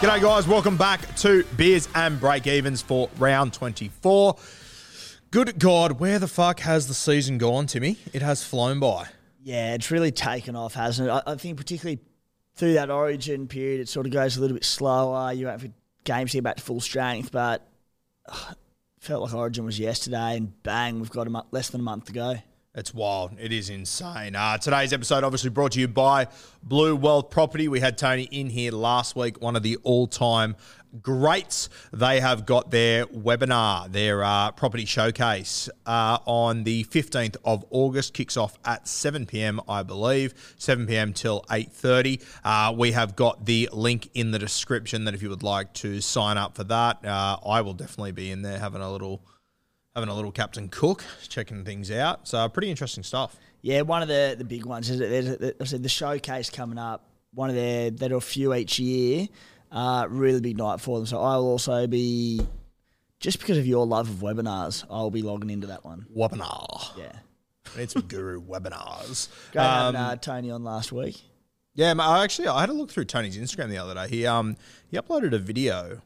G'day, guys. Welcome back to Beers and Break Evens for round 24. Good God, where the fuck has the season gone, Timmy? It has flown by. Yeah, it's really taken off, hasn't it? I, I think particularly through that origin period, it sort of goes a little bit slower. You have games get back to full strength, but felt like origin was yesterday, and bang, we've got a mo- less than a month to go. It's wild. It is insane. Uh, today's episode obviously brought to you by Blue Wealth Property. We had Tony in here last week, one of the all-time greats. They have got their webinar, their uh, property showcase uh, on the 15th of August. Kicks off at 7 p.m., I believe, 7 p.m. till 8.30. Uh, we have got the link in the description that if you would like to sign up for that, uh, I will definitely be in there having a little having a little Captain Cook, checking things out. So pretty interesting stuff. Yeah, one of the, the big ones is that there's a, I said the showcase coming up. One of their they do a few each year. Uh, really big night for them. So I'll also be just because of your love of webinars, I'll be logging into that one. Webinar. Yeah, need some guru webinars. having Um, uh, Tony on last week. Yeah, I actually I had a look through Tony's Instagram the other day. He um he uploaded a video.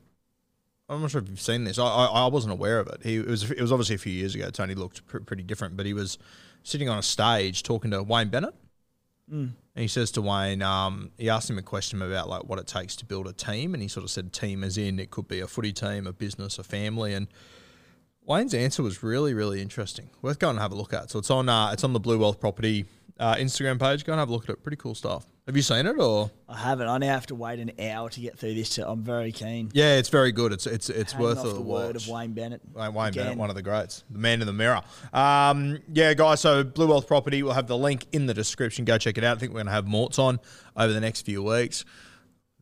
I'm not sure if you've seen this. I I, I wasn't aware of it. He it was it was obviously a few years ago. Tony looked pr- pretty different, but he was sitting on a stage talking to Wayne Bennett. And he says to Wayne, um, he asked him a question about like what it takes to build a team, and he sort of said team as in it could be a footy team, a business, a family, and Wayne's answer was really, really interesting. Worth going and have a look at. So it's on uh, it's on the Blue Wealth Property uh, Instagram page. Go and have a look at it. Pretty cool stuff. Have you seen it or? I haven't. I now have to wait an hour to get through this. I'm very keen. Yeah, it's very good. It's it's it's Hanging worth off a the watch. word of Wayne Bennett. Wayne, Wayne Bennett, one of the greats, the man in the mirror. Um, yeah, guys. So Blue Wealth Property, we'll have the link in the description. Go check it out. I think we're going to have Morts on over the next few weeks.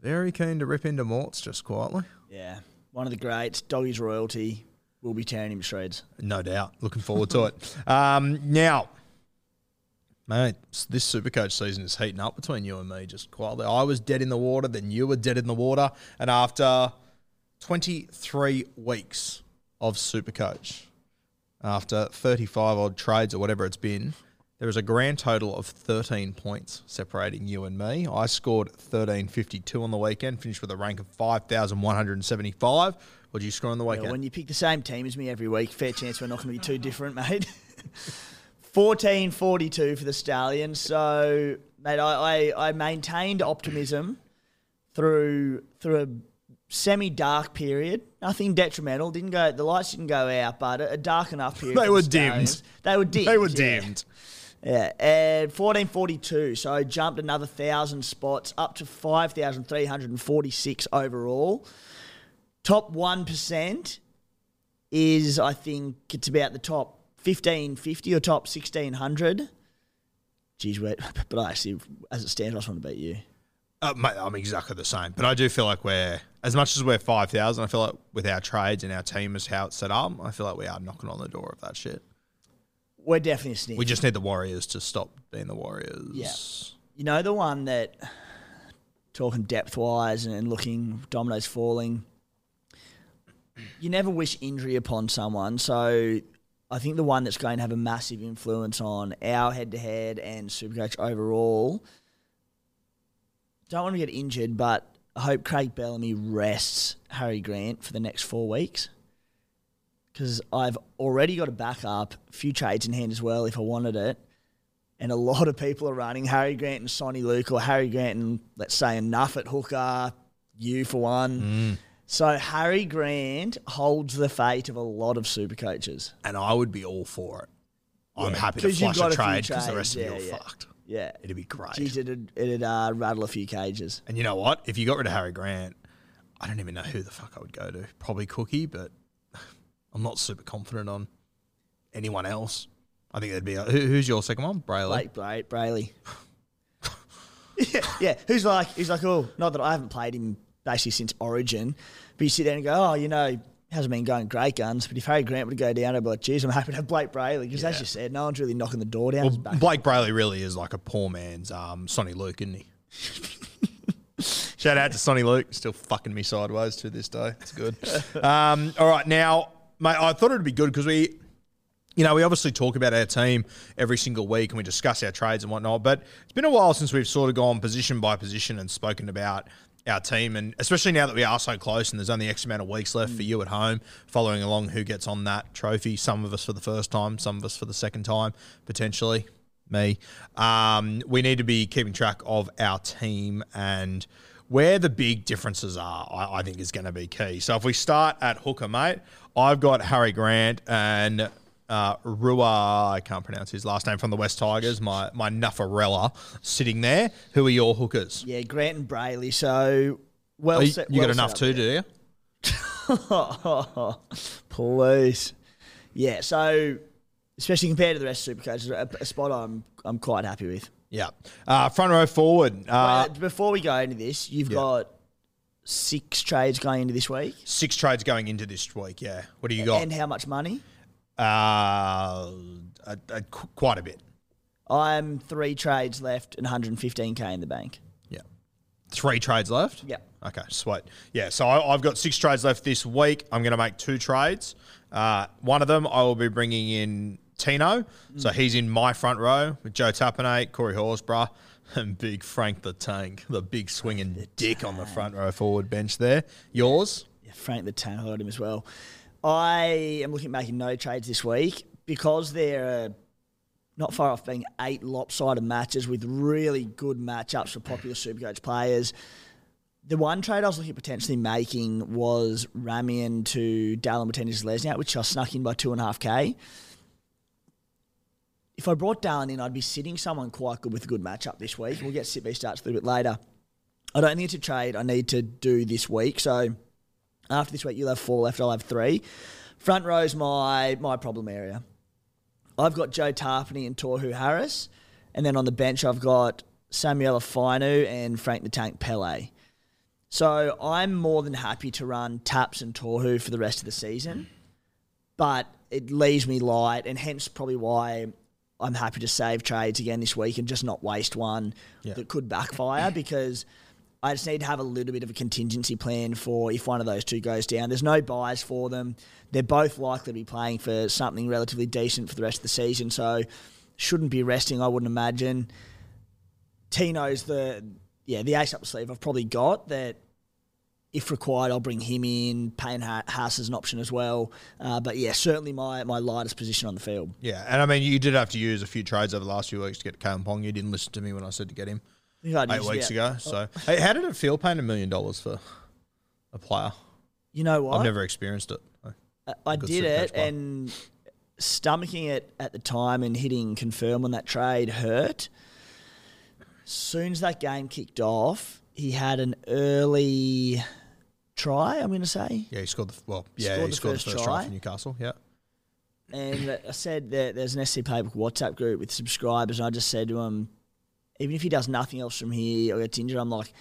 Very keen to rip into Morts just quietly. Yeah, one of the greats. Doggy's royalty. We'll be tearing him to shreds. No doubt. Looking forward to it. Um, now, mate, this Supercoach season is heating up between you and me just quietly. I was dead in the water, then you were dead in the water. And after 23 weeks of Supercoach, after 35 odd trades or whatever it's been, there is a grand total of 13 points separating you and me. I scored 1352 on the weekend, finished with a rank of 5,175. What did you score on the Yeah, weekend? when you pick the same team as me every week, fair chance we're not going to be too different, mate. 1442 for the Stallions. So, mate, I, I, I maintained optimism through through a semi dark period. Nothing detrimental. Didn't go. The lights didn't go out, but a, a dark enough period. They were the Stallions. dimmed. They were dimmed. They were dimmed. Yeah, and 1442. So I jumped another thousand spots up to 5,346 overall. Top 1% is, I think, it's about the top 1550 or top 1600. Geez, wait, but I actually, as it stands, I just want to beat you. Uh, mate, I'm exactly the same, but I do feel like we're as much as we're five thousand. I feel like with our trades and our team as how it's set up, I feel like we are knocking on the door of that shit. We're definitely sniff. We just need the Warriors to stop being the Warriors. Yeah. You know the one that talking depth wise and looking dominoes falling. You never wish injury upon someone, so I think the one that's going to have a massive influence on our head to head and Supercoach overall. Don't want to get injured, but I hope Craig Bellamy rests Harry Grant for the next four weeks because I've already got a backup, a few trades in hand as well if I wanted it. And a lot of people are running Harry Grant and Soni Luke or Harry Grant and, let's say, enough at hooker, you for one. Mm. So Harry Grant holds the fate of a lot of super coaches. And I would be all for it. I'm Yeah, happy to 'cause you've flush got a a few trade because the rest of you yeah, are yeah. fucked. Yeah. It'd be great. Geez, it'd, it'd uh, rattle a few cages. And you know what? If you got rid of Harry Grant, I don't even know who the fuck I would go to. Probably Cookie, but I'm not super confident on anyone else. I think that'd be a, who, who's your second one, Brailey. Blake Bra- Brailey. yeah, yeah. Who's like, he's like, oh, not that I haven't played him basically since Origin, but you sit there and go, oh, you know, hasn't been going great guns, but if Harry Grant would go down, I'd be like, geez, I'm happy to have Blayke Brailey because as you said, no one's really knocking the door down. Well. Blayke Brailey really is like a poor man's um, Soni Luke, isn't he? Shout out to Soni Luke, still fucking me sideways to this day. It's good. um, all right, now, mate, I thought it'd be good because we, you know, we obviously talk about our team every single week and we discuss our trades and whatnot, but it's been a while since we've sort of gone position by position and spoken about our team, and especially now that we are so close and there's only X amount of weeks left for you at home, following along who gets on that trophy. Some of us for the first time, some of us for the second time, potentially. Me. Um, we need to be keeping track of our team and where the big differences are, I, I think is going to be key. So if we start at hooker, mate, I've got Harry Grant and uh, Rua, I can't pronounce his last name from the West Tigers, my my Nuffarella sitting there. Who are your hookers? yeah, Grant and Brailey. So, well, Oh, you set, you well got enough too, do you? Please. Yeah, so, especially compared to the rest of Supercoaches, a, a spot I'm, I'm quite happy with. Yeah. Uh, front row forward. Uh, Uh, before we go into this, you've Yeah. got six trades going into this week. six trades going into this week. Yeah. What do you got? And how much money? Uh, a, a, quite a bit. I'm three trades left and 115k in the bank. Yeah. Three trades left? Yeah. Okay, sweet. Yeah, so I, I've got six trades left this week. I'm going to make two trades. Uh, one of them, I will be bringing in Tino. So he's in my front row with Joe Tapine, Corey Horsburgh, and big Frank the Tank, the big swinging dick on the front row forward bench there. Yours? Yeah, Frank the Tank, I him as well. I am looking at making no trades this week because they're uh, not far off being eight lopsided matches with really good matchups for popular Supercoach players. The one trade I was looking at potentially making was Ramien to Dallin Watene-Zelezniak, which I snuck in by two and a half K. If I brought Dallin in, I'd be sitting someone quite good with a good matchup this week. We'll get sit starts a little bit later. I don't need to trade. I need to do this week. So after this week, you'll have four left. I'll have three. Front row's my my problem area. I've got Joe Tapine and Tohu Harris, and then on the bench I've got Samuel Fainu and Frank the Tank Pele. So I'm more than happy to run Taps and Tohu for the rest of the season, but it leaves me light, and hence probably why I'm happy to save trades again this week and just not waste one that could backfire because I just need to have a little bit of a contingency plan for if one of those two goes down. There's no buys for them. They're both likely to be playing for something relatively decent for the rest of the season, so shouldn't be resting, I wouldn't imagine. Tino's the yeah the ace up the sleeve I've probably got that. If required, I'll bring him in. Payne Ha- Haas is an option as well. Uh, but yeah, certainly my, my lightest position on the field. Yeah, and I mean, you did have to use a few trades over the last few weeks to get Kalyn Pong. You didn't listen to me when I said to get him eight weeks ago. So, hey, how did it feel paying a million dollars for a player? You know what? I've never experienced it. I- I did it, player. and stomaching it at the time and hitting confirm on that trade hurt. Soon as that game kicked off, he had an early try. I'm going to say, Yeah, he scored the well. Yeah, Scored he the scored first the first try try. for Newcastle. Yeah, and I said that there's an SC Playbook WhatsApp group with subscribers, and I just said to him, even if he does nothing else from here or gets injured, I'm like,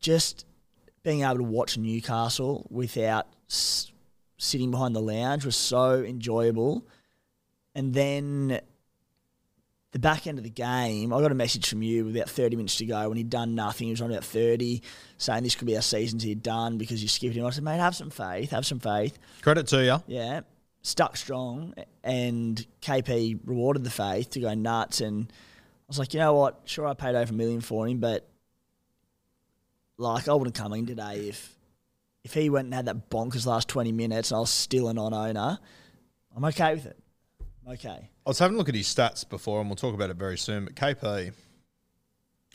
just being able to watch Newcastle without s- sitting behind the lounge was so enjoyable. And then the back end of the game, I got a message from you with about 30 minutes to go when he'd done nothing. He was on about 30, saying this could be our seasons he'd done because you skipped him. I said, mate, have some faith, have some faith. Credit to you. Yeah, stuck strong, and KP rewarded the faith to go nuts. And was like, you know what? Sure, I paid over a million for him, but like I wouldn't come in today if if he went and had that bonkers last 20 minutes and I was still a non-owner. I'm okay with it. I'm okay. I was having a look at his stats before, and we'll talk about it very soon. But KP,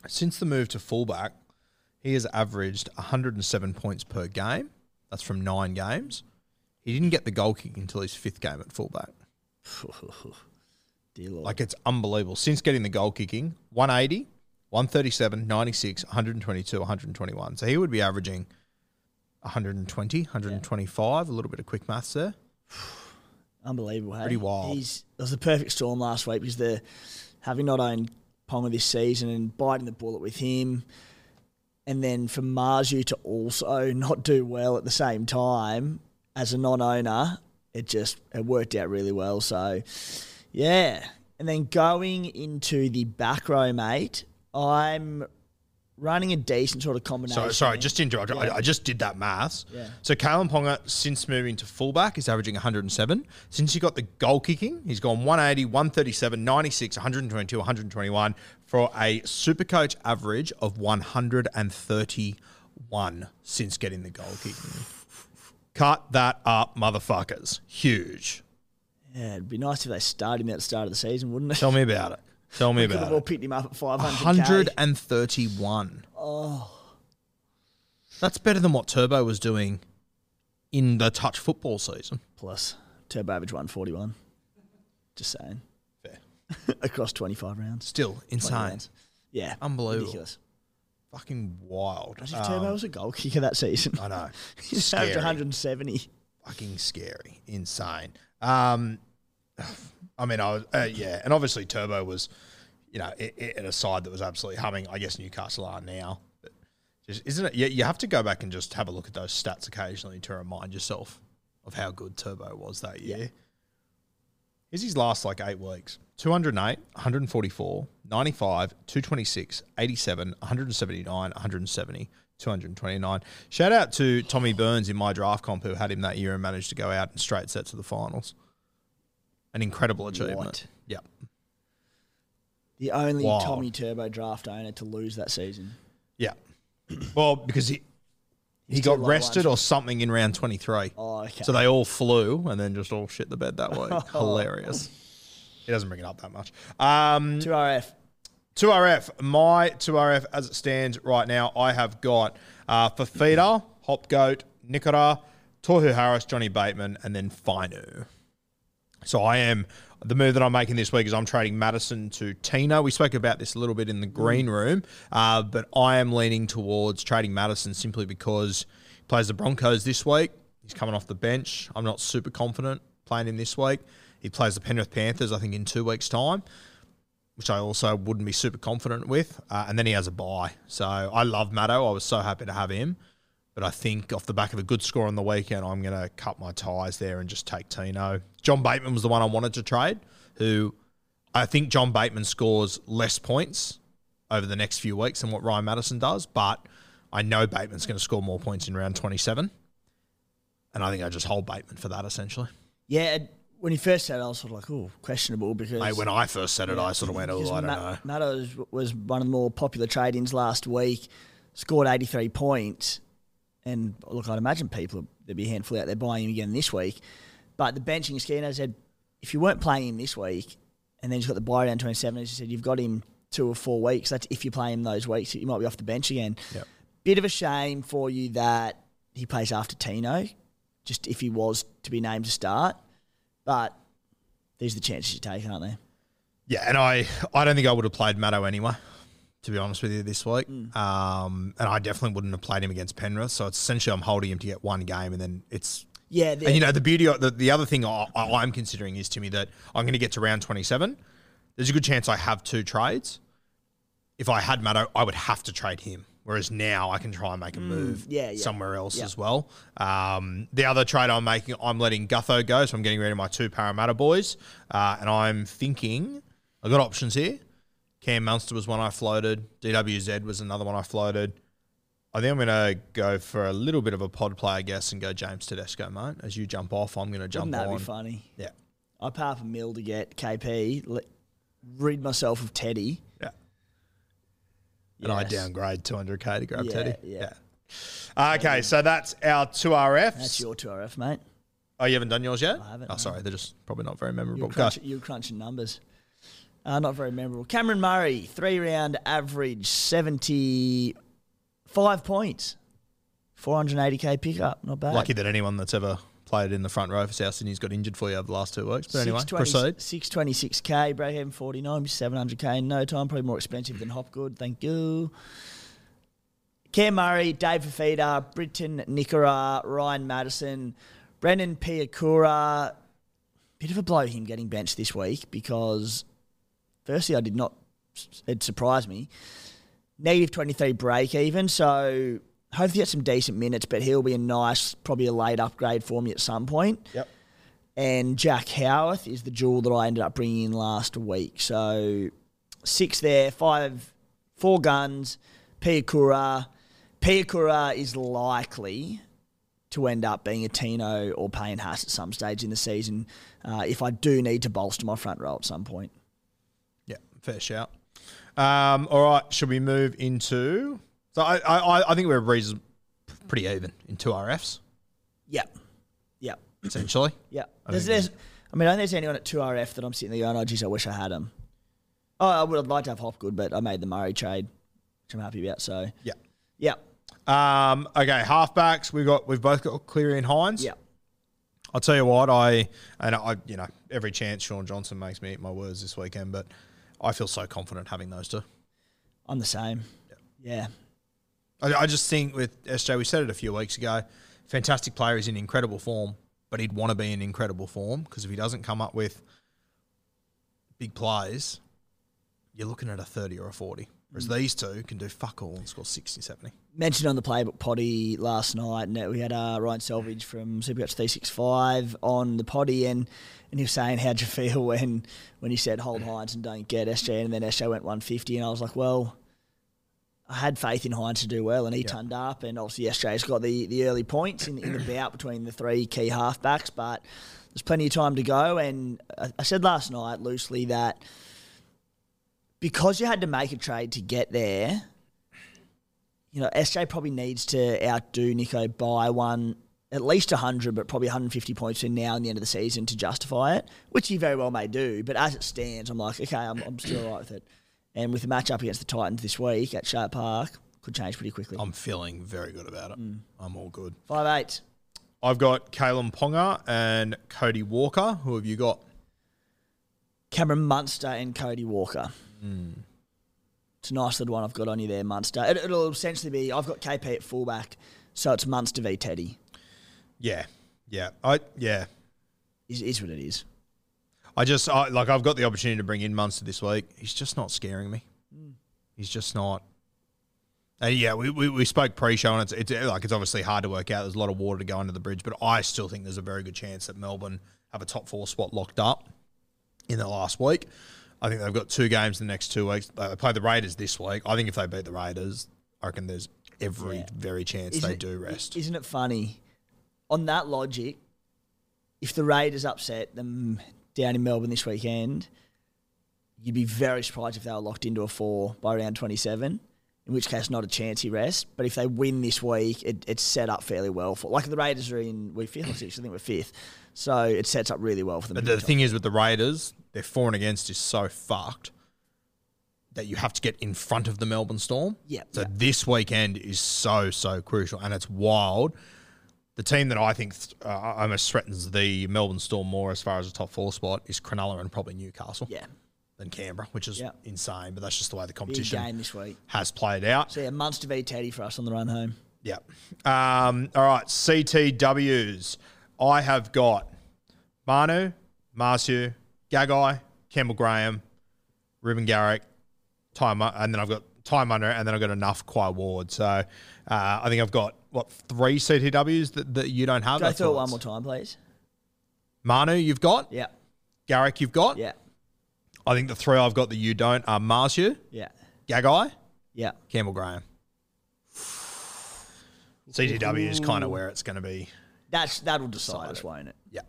since the move to fullback, he has averaged 107 points per game. That's from nine games. He didn't get the goal kick until his fifth game at fullback. Dear Lord. Like it's unbelievable. Since getting the goal kicking, 180, 137, 96, 122, 121. So he would be averaging 120, 125. A little bit of quick maths there. Unbelievable. Hey? Pretty wild. He's, it was the perfect storm last week because they're having not owned Ponga this season and biting the bullet with him. And then for Marju to also not do well at the same time as a non owner, it just it worked out really well. So, yeah. And then going into the back row, mate, I'm running a decent sort of combination. So sorry, just interrupt. Yeah. I, I just did that maths. Yeah. So Kalyn Ponga, since moving to fullback, is averaging 107. Since he got the goal kicking, he's gone 180, 137, 96, 122, 121 for a super coach average of 131 since getting the goal kicking. Cut that up, motherfuckers. Huge. Yeah, it'd be nice if they started him at the start of the season, wouldn't it? Tell me about it. Tell me Could have about all it. picked him up at 500 131. Oh. That's better than what Turbo was doing in the touch football season. plus turbo average 141. Just saying. Fair. Across 25 rounds. Still insane. Yeah. Unbelievable. Ridiculous. Fucking wild. Um, if Turbo was a goal kicker that season. I know. He's Scary. averaged 170. Fucking scary. Insane. Um, I mean, I was, uh, yeah. And obviously, Turbo was, you know, i- i- at a side that was absolutely humming. I guess Newcastle are now. But just, isn't it? You, you have to go back and just have a look at those stats occasionally to remind yourself of how good Turbo was that year. Here's his last like eight weeks 208, 144, 95, 226, 87, 179, 170, 229. Shout out to Tommy Burns in my draft comp who had him that year and managed to go out in straight sets to the finals. An incredible achievement. What? Yeah. The only Wild. Tommy Turbo draft owner to lose that season. Yeah. Well, because he he He's got rested lunch. or something in round 23. Oh, okay. So they all flew and then just all shit the bed that way. Hilarious. He doesn't bring it up that much. Um, 2RF. 2RF, my 2RF as it stands right now, I have got uh, Fifita, Hop Goat, Nikora, Tohu Harris, Johnny Bateman, and then Fainu. So I am the move that I'm making this week is I'm trading Matterson to Tino. We spoke about this a little bit in the green room, uh, but I am leaning towards trading Matterson simply because he plays the Broncos this week. He's coming off the bench. I'm not super confident playing him this week. He plays the Penrith Panthers, I think, in two weeks' time which I also wouldn't be super confident with. Uh, and then he has a buy. So I love Maddo. I was so happy to have him. But I think off the back of a good score on the weekend, I'm going to cut my ties there and just take Tino. John Bateman was the one I wanted to trade, who I think John Bateman scores less points over the next few weeks than what Ryan Matterson does. But I know Bateman's going to score more points in round 27. And I think I just hold Bateman for that essentially. Yeah, when he first said it, I was sort of like, oh, questionable because. Mate, when I first said it, I sort of went, oh, I don't know. Mattos was one of the more popular trade-ins last week, scored 83 points, and look, I'd imagine people there'd be a handful out there buying him again this week. But the benching scheme, as I said, if you weren't playing him this week, and then he's got the buy down 27, as you said, you've got him two or four weeks. That's if you play him those weeks, you might be off the bench again. Yep. Bit of a shame for you that he plays after Tino, just if he was to be named to start. But these are the chances you take, aren't they? Yeah, and I, I don't think I would have played Matto anyway, to be honest with you, this week. Mm. Um, and I definitely wouldn't have played him against Penrith. So it's essentially I'm holding him to get one game, and then it's. Yeah, And you know the beauty, of, the, the other thing I, I'm considering is to me that I'm going to get to round 27. There's a good chance I have two trades. If I had Matto, I would have to trade him. Whereas now I can try and make a move Mm, yeah, yeah. somewhere else Yeah. as well. Um, the other trade I'm making, I'm letting Gutho go, so I'm getting rid of my two Parramatta boys, uh, and I'm thinking I've got options here. Cam Munster was one I floated. DWZ was another one I floated. I think I'm going to go for a little bit of a pod play, I guess, and go James Tedesco, mate. As you jump off, I'm going to jump Wouldn't that on. be funny? Yeah, I pay half a mil to get KP, let, rid myself of Teddy. yeah. And I Yes. downgrade 200k to grab Yeah, Teddy. yeah. Uh, okay, so that's our two RFs. That's your 2RF, mate. Oh, you haven't done yours yet? I haven't, Oh, no. sorry, they're just probably not very You're, memorable. Go. crunch, you're crunching numbers. Uh, not very memorable. Cameron Murray, three round average, 75 points. 480k pickup. Not bad. Lucky that anyone that's ever played in the front row for South Sydney's got injured for you over the last two weeks. But anyway, proceed. 626k, break even 49, 700k in no time. Probably more expensive than Hopgood. Thank you. Cam Murray, Dave Fifita, Briton Nikora, Ryan Matterson, Brendan Piakura. Bit of a blow him getting benched this week because, firstly, I did not, it surprised me. Negative 23 break even, so hopefully get some decent minutes, but he'll be a nice, probably a late upgrade for me at some point Yep. and Jack Howarth is the jewel that I ended up bringing in last week. So six there, five, four guns, Piakura. Piakura is likely to end up being a Tino or Payne Haas at some stage in the season uh, if I do need to bolster my front row at some point. Yeah, fair shout. Um, all right, should we move into? So I, I, I think we're reason pretty even in two RFs Yep. Yep. essentially. Yep. I There's, there's, I mean, I don't think there's anyone at 2RF that I'm sitting there going, oh, geez, I wish I had him. Oh, I would have liked to have Hopgood, but I made the Murray trade, which I'm happy about. So, Yeah. yep. Um, okay, halfbacks. We got we've both got Cleary and Hynes. Yep. I'll tell you what, I and I you know every chance Shaun Johnson makes me eat my words this weekend, but I feel so confident having those two. I'm the same. Yeah. I, I just think with SJ, we said it a few weeks ago. Fantastic player, he's in incredible form, but he'd want to be in incredible form because if he doesn't come up with big plays, you're looking at a 30 or a 40. Whereas these two can do fuck all and score 60, 70. Mentioned on the playbook potty last night, and we had uh, Ryan Selvage from Supercoach 365 on the potty, and, and he was saying, How'd you feel when, when he said hold Hynes and don't get SJ? And then SJ went 150, and I was like, Well, I had faith in Hynes to do well, and he turned up, and obviously SJ's got the, the early points in, in the bout between the three key halfbacks, but there's plenty of time to go. And I, I said last night loosely that because you had to make a trade to get there, you know, SJ probably needs to outdo Nico by one, at least 100, but probably 150 points in now and the end of the season to justify it, which he very well may do. But as it stands, I'm like, okay, I'm, I'm still all right with it. And with the matchup against the Titans this week at Shark Park, could change pretty quickly. I'm feeling very good about it. Mm. I'm all good. Five eight. I've got Kalyn Ponga and Cody Walker. Who have you got? Cameron Munster and Cody Walker. It's a nice little one I've got on you there, Munster. It, it'll essentially be I've got KP at fullback, so it's Munster v Teddy. Yeah, yeah, I yeah. Is, is what it is. I just I, like I've got the opportunity to bring in Munster this week. He's just not scaring me. He's just not. And yeah, we, we, we spoke pre-show and it's, it's like it's obviously hard to work out. There's a lot of water to go under the bridge, but I still think there's a very good chance that Melbourne have a top four spot locked up in the last week. I think they've got two games in the next two weeks. They play the Raiders this week. I think if they beat the Raiders, I reckon there's every Yeah. very chance Isn't they it- do rest. Isn't it funny? On that logic, if the Raiders upset them down in Melbourne this weekend, you'd be very surprised if they were locked into a four by round 27, in which case, not a chance he rests. But if they win this week, it, it's set up fairly well for. Like the Raiders are in, we fifth I think we're fifth. So it sets up really well for them. But the thing is with the Raiders, their for and against is so fucked that you have to get in front of the Melbourne Storm. Yeah, So yeah. this weekend is so so crucial, and it's wild. The team that I think uh, almost threatens the Melbourne Storm more as far as the top four spot is Cronulla and probably Newcastle yeah, than Canberra, which is Yeah. insane. But that's just the way the big competition game this week. has played out. So yeah, Munster v Teddy for us on the run home. Yeah. Um, all right, CTWs. I have got Manu, Marsu, Gagai, Campbell Graham, Ruben Garrick, Ty, and then I've got Ty Munro, and then I've got enough Quai Ward. So uh, I think I've got, what, three CTWs that, that you don't have? Go through it one more time, please. Manu, you've got. Yeah, Garrick, you've got. yeah. I think the three I've got that you don't are Marcia, Yeah. Gagai, Yeah. Campbell Graham. CTW is kind of where it's going to be. That's that'll decide us, won't it? Yeah,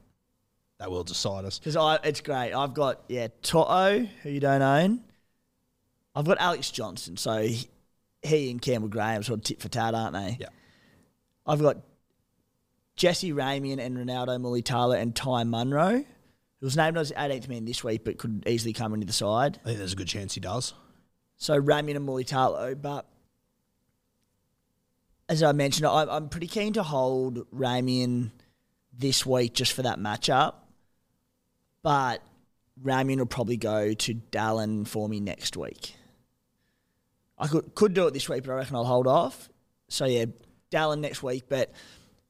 that will decide us. Because I, it's great. I've got yeah To'o, who you don't own. I've got Alex Johnson, so he, he and Campbell Graham sort of tit for tat, aren't they? Yeah. I've got Jesse Ramien and Ronaldo Mulitalo and Ty Munro, who was named as 18th man this week, but could easily come into the side. I think there's a good chance he does. So Ramien and Mulitalo, but as I mentioned, I, I'm pretty keen to hold Ramien this week just for that matchup. But Ramien will probably go to Dallin for me next week. I could could do it this week, but I reckon I'll hold off. So yeah, Dallin next week. But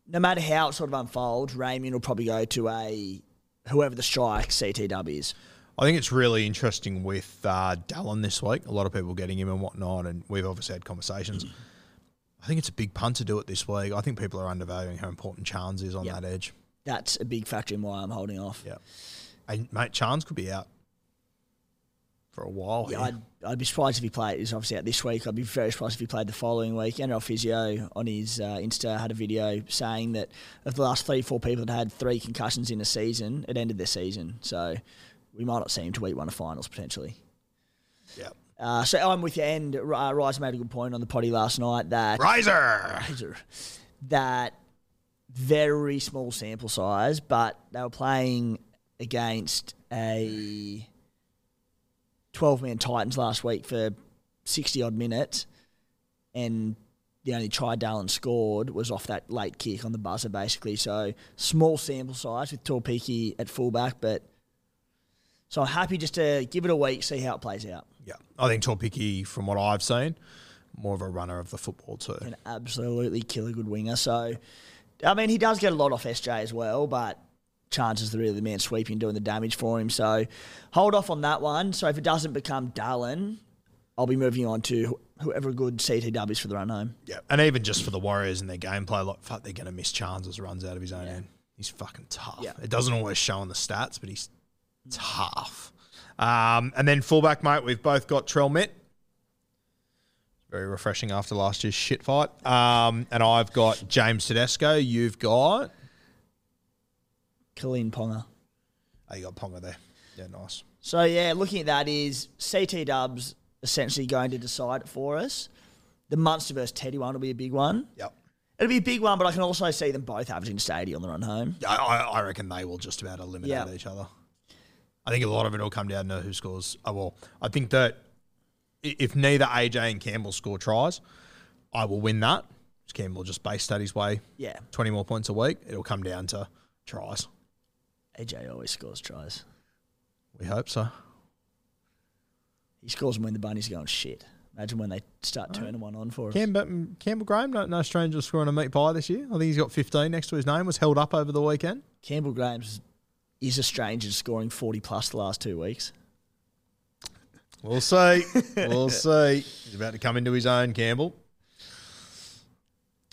no matter how it sort of unfolds, Ramien will probably go to a whoever the strike CTW is. I think it's really interesting with uh, Dallin this week. A lot of people getting him and whatnot, and we've obviously had conversations. I think it's a big punt to do it this week. I think people are undervaluing how important Chance is on Yeah. that edge. That's a big factor in why I'm holding off. Yeah, and mate, Chance could be out for a while. Yeah, here. I'd, I'd be surprised if he played. He's obviously out this week. I'd be very surprised if he played the following week. NRL Physio on his uh, Insta had a video saying that of the last three, four people that had three concussions in a season, it ended their season. So we might not see him to week one of finals potentially. yeah. Uh, so I'm with you. And uh, Rise made a good point on the potty last night that Riser. that very small sample size, but they were playing against a 12 man Titans last week for 60 odd minutes, and the only try Dallin scored was off that late kick on the buzzer, basically. So small sample size with Tuaupiki at fullback, but so I'm happy just to give it a week, see how it plays out. Yeah, I think Tuaupiki, from what I've seen, more of a runner of the football too. can absolutely kill a good winger. So, I mean, he does get a lot off SJ as well, but chances are really the man sweeping doing the damage for him. So, hold off on that one. So, if it doesn't become Dallin, I'll be moving on to whoever good CTW is for the run home. Yeah, and even just for the Warriors and their gameplay, like fuck, they're going to miss chances. runs out of his own end. He's fucking tough. Yeah. It doesn't always show in the stats, but he's tough. Um, and then fullback, mate, we've both got Trell Mitt. Very refreshing after last year's shit fight. Um, and I've got James Tedesco. You've got. Kalyn Ponga. Oh, you got Ponga there. Yeah, nice. So, yeah, looking at that is CT Dubs essentially going to decide it for us. The Munster versus Teddy one will be a big one. Yep. It'll be a big one, but I can also see them both averaging just 80 on the run home. I, I reckon they will just about eliminate Yeah. each other. I think a lot of it will come down to who scores. Oh, well, I think that if neither AJ and Campbell score tries, I will win that. Campbell just base studies way Yeah. 20 more points a week. It'll come down to tries. AJ always scores tries. We hope so. He scores them when the bunnies are going shit. Imagine when they start turning one on for us. Campbell, mm, Campbell Graham, no, no stranger scoring a meat pie this year. I think he's got 15 next to his name, was held up over the weekend. Campbell Graham's is a stranger scoring 40 plus the last two weeks. We'll see. we'll see. He's about to come into his own, Campbell.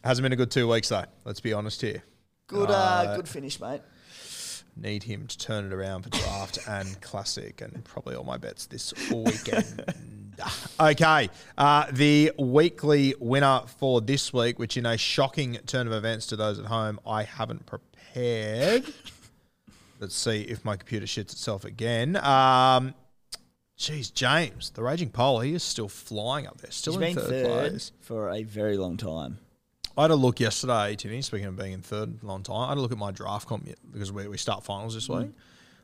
Hasn't been a good two weeks, though. Let's be honest here. Good, uh, Uh, good finish, mate. Need him to turn it around for draft and classic, and probably all my bets this weekend. okay, uh, the weekly winner for this week, which in a shocking turn of events to those at home, I haven't prepared. Let's see if my computer shits itself again. Um, Jeez, James, the raging pole, he is still flying up there, still He's in been third, third place. for a very long time. I had a look yesterday, Timmy, speaking of being in third a long time. I had a look at my draft comp yet, because we, we start finals this week.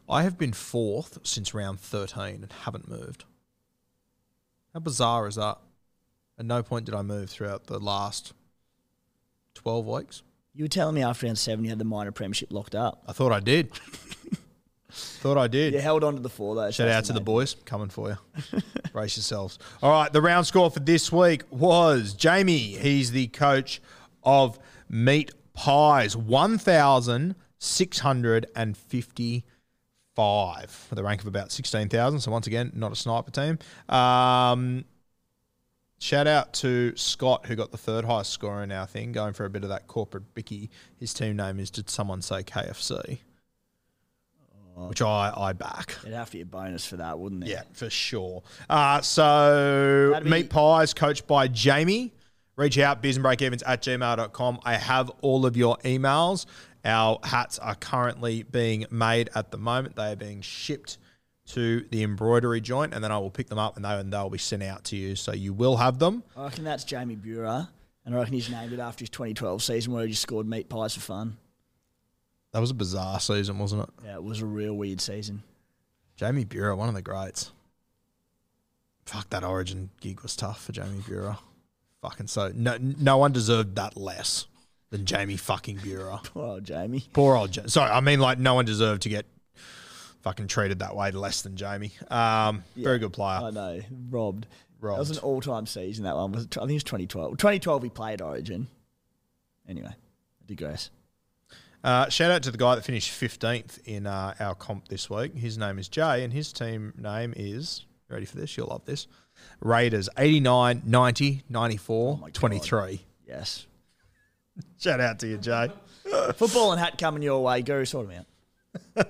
I have been fourth since round 13 and haven't moved. How bizarre is that? At no point did I move throughout the last 12 weeks. You were telling me after round seven you had the minor premiership locked up. I thought I did. thought I did. You held on to the four though. Shout out to the boys. Coming for you. Brace yourselves. All right. The round score for this week was Jamie. He's the coach of Meat Pies. 1,655 with a rank of about 16,000. So, once again, not a sniper team. Um, shout out to Scott, who got the third highest score in our thing, going for a bit of that corporate bicky. His team name is Did Someone Say KFC? which I, I back. It'd have to be a bonus for that, wouldn't it? Yeah, for sure. Uh, so, That'd be- Meat Pies, coached by Jamie. Reach out, beersandbreakevens at gmail.com. I have all of your emails. Our hats are currently being made at the moment. They are being shipped to the embroidery joint, and then I will pick them up and, they, and they'll be sent out to you. So you will have them. I reckon that's Jamie Buhrer, and I reckon he's named it after his 2012 season where he just scored meat pies for fun. That was a bizarre season, wasn't it? Yeah, it was a real weird season. Jamie Buhrer, one of the greats. Fuck, that origin gig was tough for Jamie Buhrer. Fucking so. No, no one deserved that less than Jamie fucking Buhrer. Poor old Jamie. Poor old Jamie. Sorry, I mean, like, no one deserved to get fucking treated that way less than Jamie. Um, Very good player. I know, robbed. That was an all-time season. That one was. I think it was 2012. 2012 he played Origin. Anyway, I digress. Uh, shout out to the guy that finished 15th in uh, our comp this week. His name is Jay, and his team name is, ready for this? You'll love this. Raiders 89, 90, 94, my God. 23. Yes. Shout out to you, Jay. Football and hat coming your way. Guru, sort them out.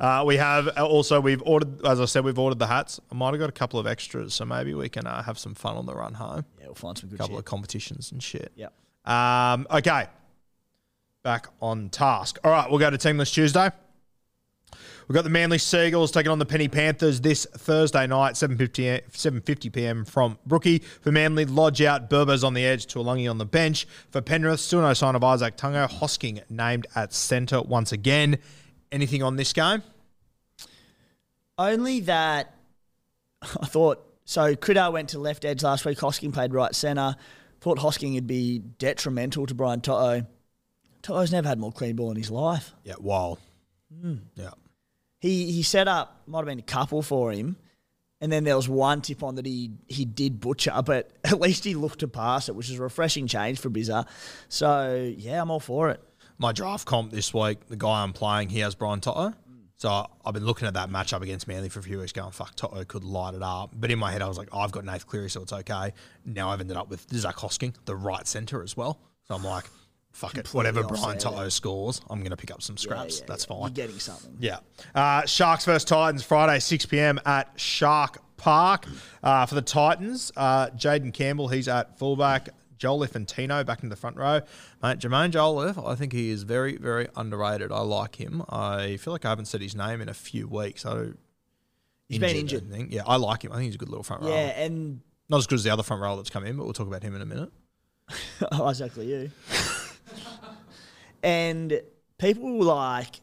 Uh, we have also we've ordered, as I said, we've ordered the hats. I might have got a couple of extras, so maybe we can uh, have some fun on the run home. Yeah, we'll find some A good couple shit. of competitions and shit. Yep. Um, okay, back on task. All right, we'll go to Teamless Tuesday. We've got the Manly Seagulls taking on the Penny Panthers this Thursday night, 7.50, 7.50 p.m. from Brookie. For Manly, Lodge out, Burbo's on the edge, Tuolangi on the bench. For Penrith, still no sign of Isaac Tungo. Hosking named at centre once again. Anything on this game? Only that I thought so. Critter went to left edge last week. Hosking played right centre. Thought Hosking would be detrimental to Brian To'o. To'o's never had more clean ball in his life. Yeah, wild. Hmm. Yeah. He he set up might have been a couple for him, and then there was one tip on that he he did butcher, but at least he looked to pass it, which is a refreshing change for Bizza. So yeah, I'm all for it. My draft comp this week, the guy I'm playing, he has Brian To'o. So I've been looking at that matchup against Manly for a few weeks going, fuck, To'o could light it up. But in my head, I was like, oh, I've got Nath Cleary, so it's okay. Now I've ended up with Zach Hosking, the right centre as well. So I'm like, fuck it. Whatever Brian To'o scores, I'm going to pick up some scraps. Yeah, yeah, That's yeah. fine. You're getting something. Yeah. Uh, Sharks versus Titans Friday, 6 p.m. at Shark Park. Uh, for the Titans, uh, Jayden Campbell, he's at fullback. And Tino back in the front row. Mate, Jaimin Jolliffe, I think he is very, very underrated. I like him. I feel like I haven't said his name in a few weeks. I don't. He's been injured. I think. Yeah, I like him. I think he's a good little front row. Yeah, and Not as good as the other front row that's come in, but we'll talk about him in a minute. oh, exactly you. and people like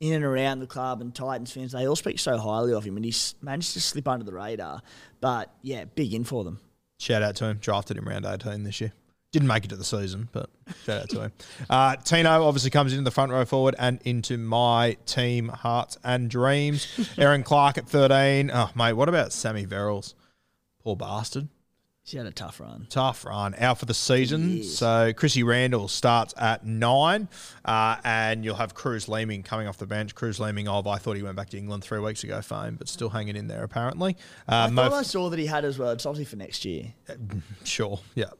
in and around the club and Titans fans, they all speak so highly of him, and he's managed to slip under the radar. But yeah, big in for them. Shout out to him. Drafted him round 18 this year. Didn't make it to the season, but shout out to him. Uh, Tino obviously comes into the front row forward and into my team, Hearts and Dreams. Aaron Clark at 13. Oh, mate, what about Sammy Verrills? Poor bastard. He's had a tough run. Tough run. Out for the season. So Chrissy Randall starts at nine, uh, and you'll have Kruise Leeming coming off the bench. Kruise Leeming of, I thought he went back to England three weeks ago, fame, but still hanging in there apparently. Uh, I thought I saw that he had as well. It's obviously for next year. Sure. Yeah.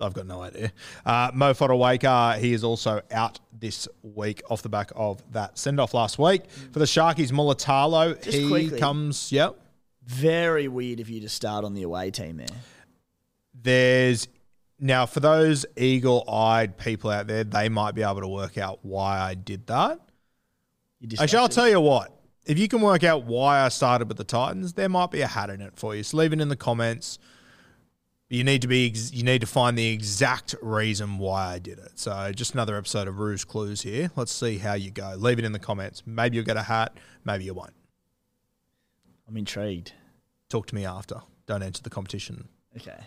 I've got no idea. Uh, Mo Fotuaika, he is also out this week off the back of that send off last week. For the Sharkies, Mulitalo, Just he quickly. comes, yep. Very weird of you to start on the away team there. There's now for those eagle eyed people out there, they might be able to work out why I did that. Actually, I'll tell you what. If you can work out why I started with the Titans, there might be a hat in it for you. So leave it in the comments. You need to be ex- you need to find the exact reason why I did it. So just another episode of Ruse Clues here. Let's see how you go. Leave it in the comments. Maybe you'll get a hat. Maybe you won't. I'm intrigued. Talk to me after. Don't enter the competition. Okay.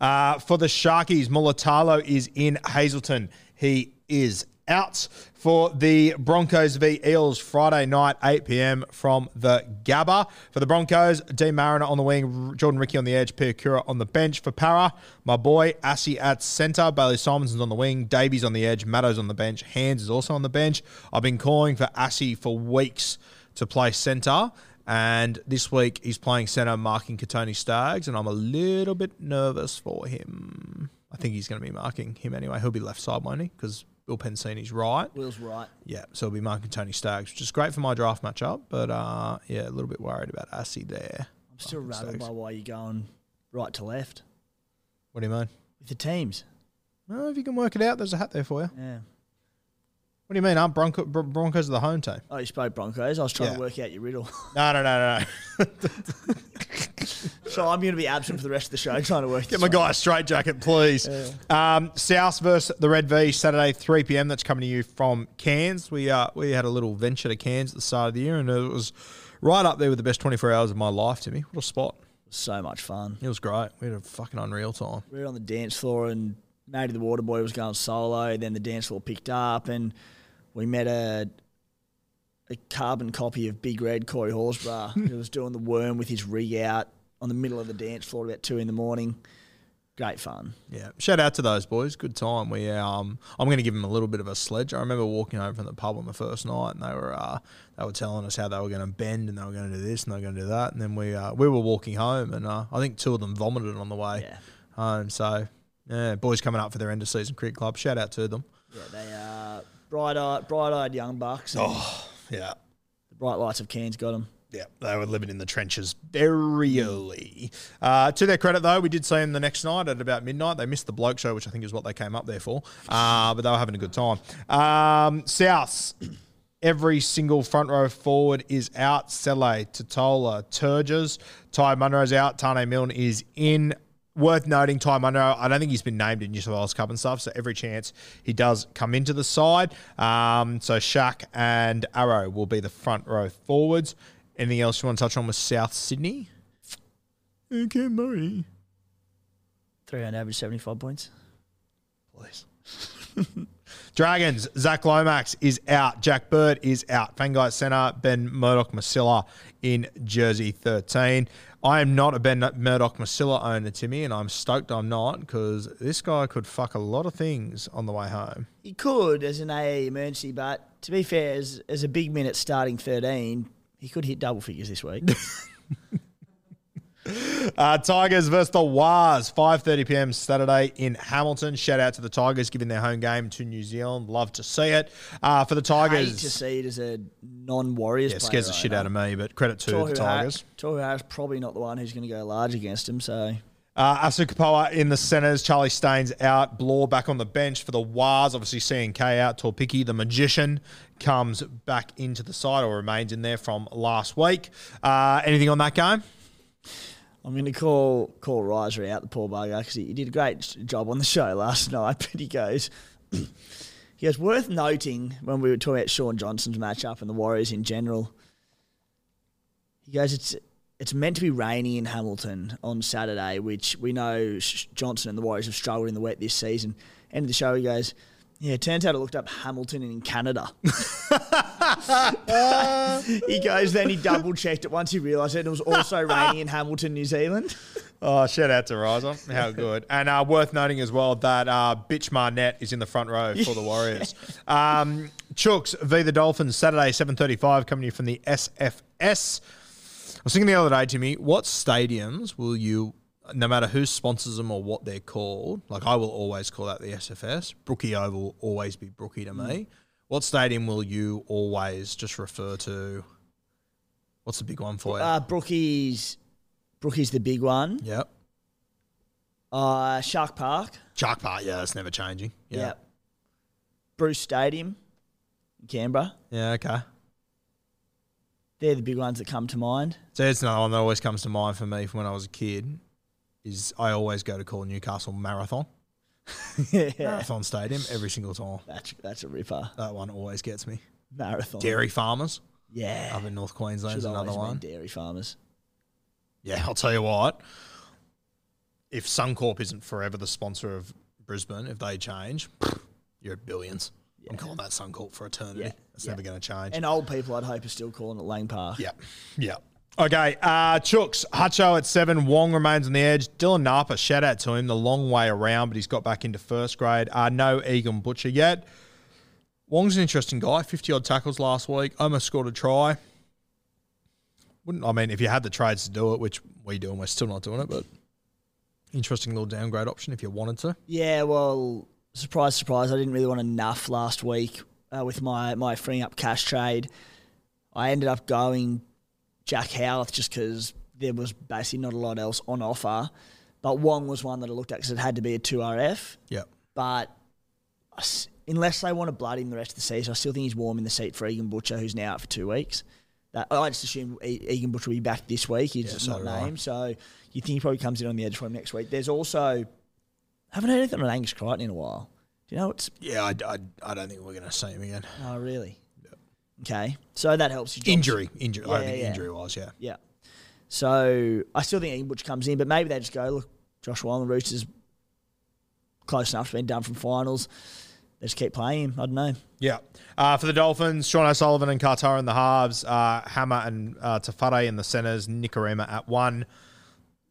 Uh, for the Sharkies, Mulitalo is in Hazleton. He is out for the Broncos v Eels Friday night, 8 p.m. from the Gabba. For the Broncos, D Mariner on the wing, Jordan Riki on the edge, Piakura on the bench. For Para, my boy, Assy at centre, Bailey Simonsson's on the wing, Davies on the edge, Matto's on the bench, Hands is also on the bench. I've been calling for Assy for weeks to play centre. And this week he's playing centre, marking Kotoni Staggs, and I'm a little bit nervous for him. I think he's going to be marking him anyway. He'll be left side, won't he? Because Bill Penisini's right. Will's right. Yeah, so he'll be marking Tony Staggs, which is great for my draft matchup. But uh, yeah, a little bit worried about Assy there. I'm still rattled by why you're going right to left What do you mean? with the teams. Well, if you can work it out, there's a hat there for you. Yeah. What do you mean? Aren't Bronco, Bron- Broncos are the home team? Oh, you spoke Broncos. I was trying Yeah. to work out your riddle. No, no, no, no. so I'm going to be absent for the rest of the show trying to work Get this my one. guy a straight jacket, please. Um, South versus the Red V Saturday, three pm. That's coming to you from Cairns. We uh, we had a little venture to Cairns at the start of the year, and it was right up there with the best twenty four hours of my life. Timmy, what a spot! So much fun. It was great. We had a fucking unreal time. We were on the dance floor and Matty the Water Boy was going solo. Then the dance floor picked up and we met a a carbon copy of Big Red Corey Horsburgh who was doing the worm with his rig out on the middle of the dance floor at about two in the morning. Great fun. Yeah, shout out to those boys. Good time. We um, I'm going to give them a little bit of a sledge. I remember walking home from the pub on the first night, and they were uh, they were telling us how they were going to bend and they were going to do this and they were going to do that, and then we uh, we were walking home, and uh, I think two of them vomited on the way Yeah. home. So yeah, boys coming up for their end of season cricket club. Shout out to them. Yeah, they are bright eyed, bright eyed young bucks. Oh, Yeah. The bright lights of Cairns got them. Yeah, they were living in the trenches very early. Uh, to their credit, though, we did see them the next night at about midnight. They missed the bloke show, which I think is what they came up there for, uh, but they were having a good time. Um, South, every single front row forward is out. Sele, Tatola, Burgess, Ty Munro's out. Tane Milne is in. Worth noting, time. I know I don't think he's been named in New South Wales Cup and stuff, so every chance he does come into the side. Um, so Shaq and Arrow will be the front row forwards. Anything else you want to touch on with South Sydney? Okay, Murray. Three on average, 75 points. Please. Dragons, Zach Lomax is out. Jack Bird is out. Feagai Centre, Ben Murdoch Masila in jersey 13. I am not a Ben Murdoch Masila owner, Timmy, and I'm stoked I'm not because this guy could fuck a lot of things on the way home. He could as an AA emergency, but to be fair, as, as a big minute starting 13, he could hit double figures this week. Uh, Tigers versus the Wars, 5.30 p.m. Saturday in Hamilton. Shout out to the Tigers giving their home game to New Zealand. Love to see it. Uh, for the Tigers, Hate to see it as a non-Warriors yeah, player. scares the shit out of me, but credit to Tohu the Tigers. Tohu Harris probably not the one who's going to go large against him, so Uh, Asu Kepaoa in the centres, Charlie Staines out, Blore back on the bench for the Wars. Obviously, CNK out, Tuaupiki, the magician, comes back into the side or remains in there from last week. Uh, anything on that game? I'm going to call call Riser out, the poor bugger, because he, he did a great job on the show last night. But he goes, he goes, worth noting when we were talking about Shaun Johnson's matchup and the Warriors in general. He goes, it's it's meant to be rainy in Hamilton on Saturday, which we know Johnson and the Warriors have struggled in the wet this season. End of the show, he goes, yeah, it turns out I looked up Hamilton in Canada. he goes, then he double checked it once he realised it, it was also rainy in Hamilton, New Zealand. Oh, shout out to Riser. How good. And uh, worth noting as well that uh, Bitch Marnett is in the front row for the Warriors. Um, Chooks v. the Dolphins, Saturday, 7.35, coming to you from the SFS. I was thinking the other day, Timmy, what stadiums will you, no matter who sponsors them or what they're called, like I will always call that the SFS. Brookie Oval will always be Brookie to me. What stadium will you always just refer to? What's the big one for you? Uh, Brookie's, Brookie's the big one. yep. Uh, Shark Park. Shark Park, yeah, that's never changing. Yeah. Yeah. Bruce Stadium in Canberra. Yeah, okay. They're the big ones that come to mind. So it's another one that always comes to mind for me from when I was a kid. Is I always go to call Newcastle Marathon yeah. Marathon Stadium every single time. That's, that's a ripper. That one always gets me. Marathon. Dairy Farmers Yeah. up in North Queensland is another one. dairy farmers. Yeah, I'll tell you what. If Suncorp isn't forever the sponsor of Brisbane, if they change, you're at billions. I'm calling that Suncorp for eternity. Yeah, It's yeah. never going to change. And old people, I'd hope, are still calling it Lang Park. Yeah, yeah. Okay, uh, Chooks, Hutcho at seven. Wong remains on the edge. Dylan Napa, shout out to him. The long way around, but he's got back into first grade. Uh, no Egan Butcher yet. Wong's an interesting guy. 50 odd tackles last week. Almost scored a try. Wouldn't I mean if you had the trades to do it, which we do, and we're still not doing it, but interesting little downgrade option if you wanted to. Yeah, well, surprise, surprise, I didn't really want enough last week uh, with my, my freeing up cash trade. I ended up going Jack Howarth just because there was basically not a lot else on offer. But Wong was one that I looked at because it had to be a 2RF. Yep. But unless they want to blood him the rest of the season, I still think he's warm in the seat for Egan Butcher, who's now out for two weeks. That I just assume Egan Butcher will be back this week. He's Yeah, just not named, so you think he probably comes in on the edge for him next week. There's also haven't heard anything on Angus Crichton in a while. Do you know what's? Yeah, I, I, I don't think we're going to see him again. Oh, really? Okay, so that helps you. Injury, injury. I Yeah, don't think yeah. injury was. Yeah. Yeah. So I still think Butcher comes in, but maybe they just go, look, Josh Wyland Roosters close enough to being done from finals. They just keep playing him. I don't know. Yeah. Uh, for the Dolphins, Sean O'Sullivan and Katoa in the halves, uh, Hammer and uh, Te Whare in the centres, Nikorima at one.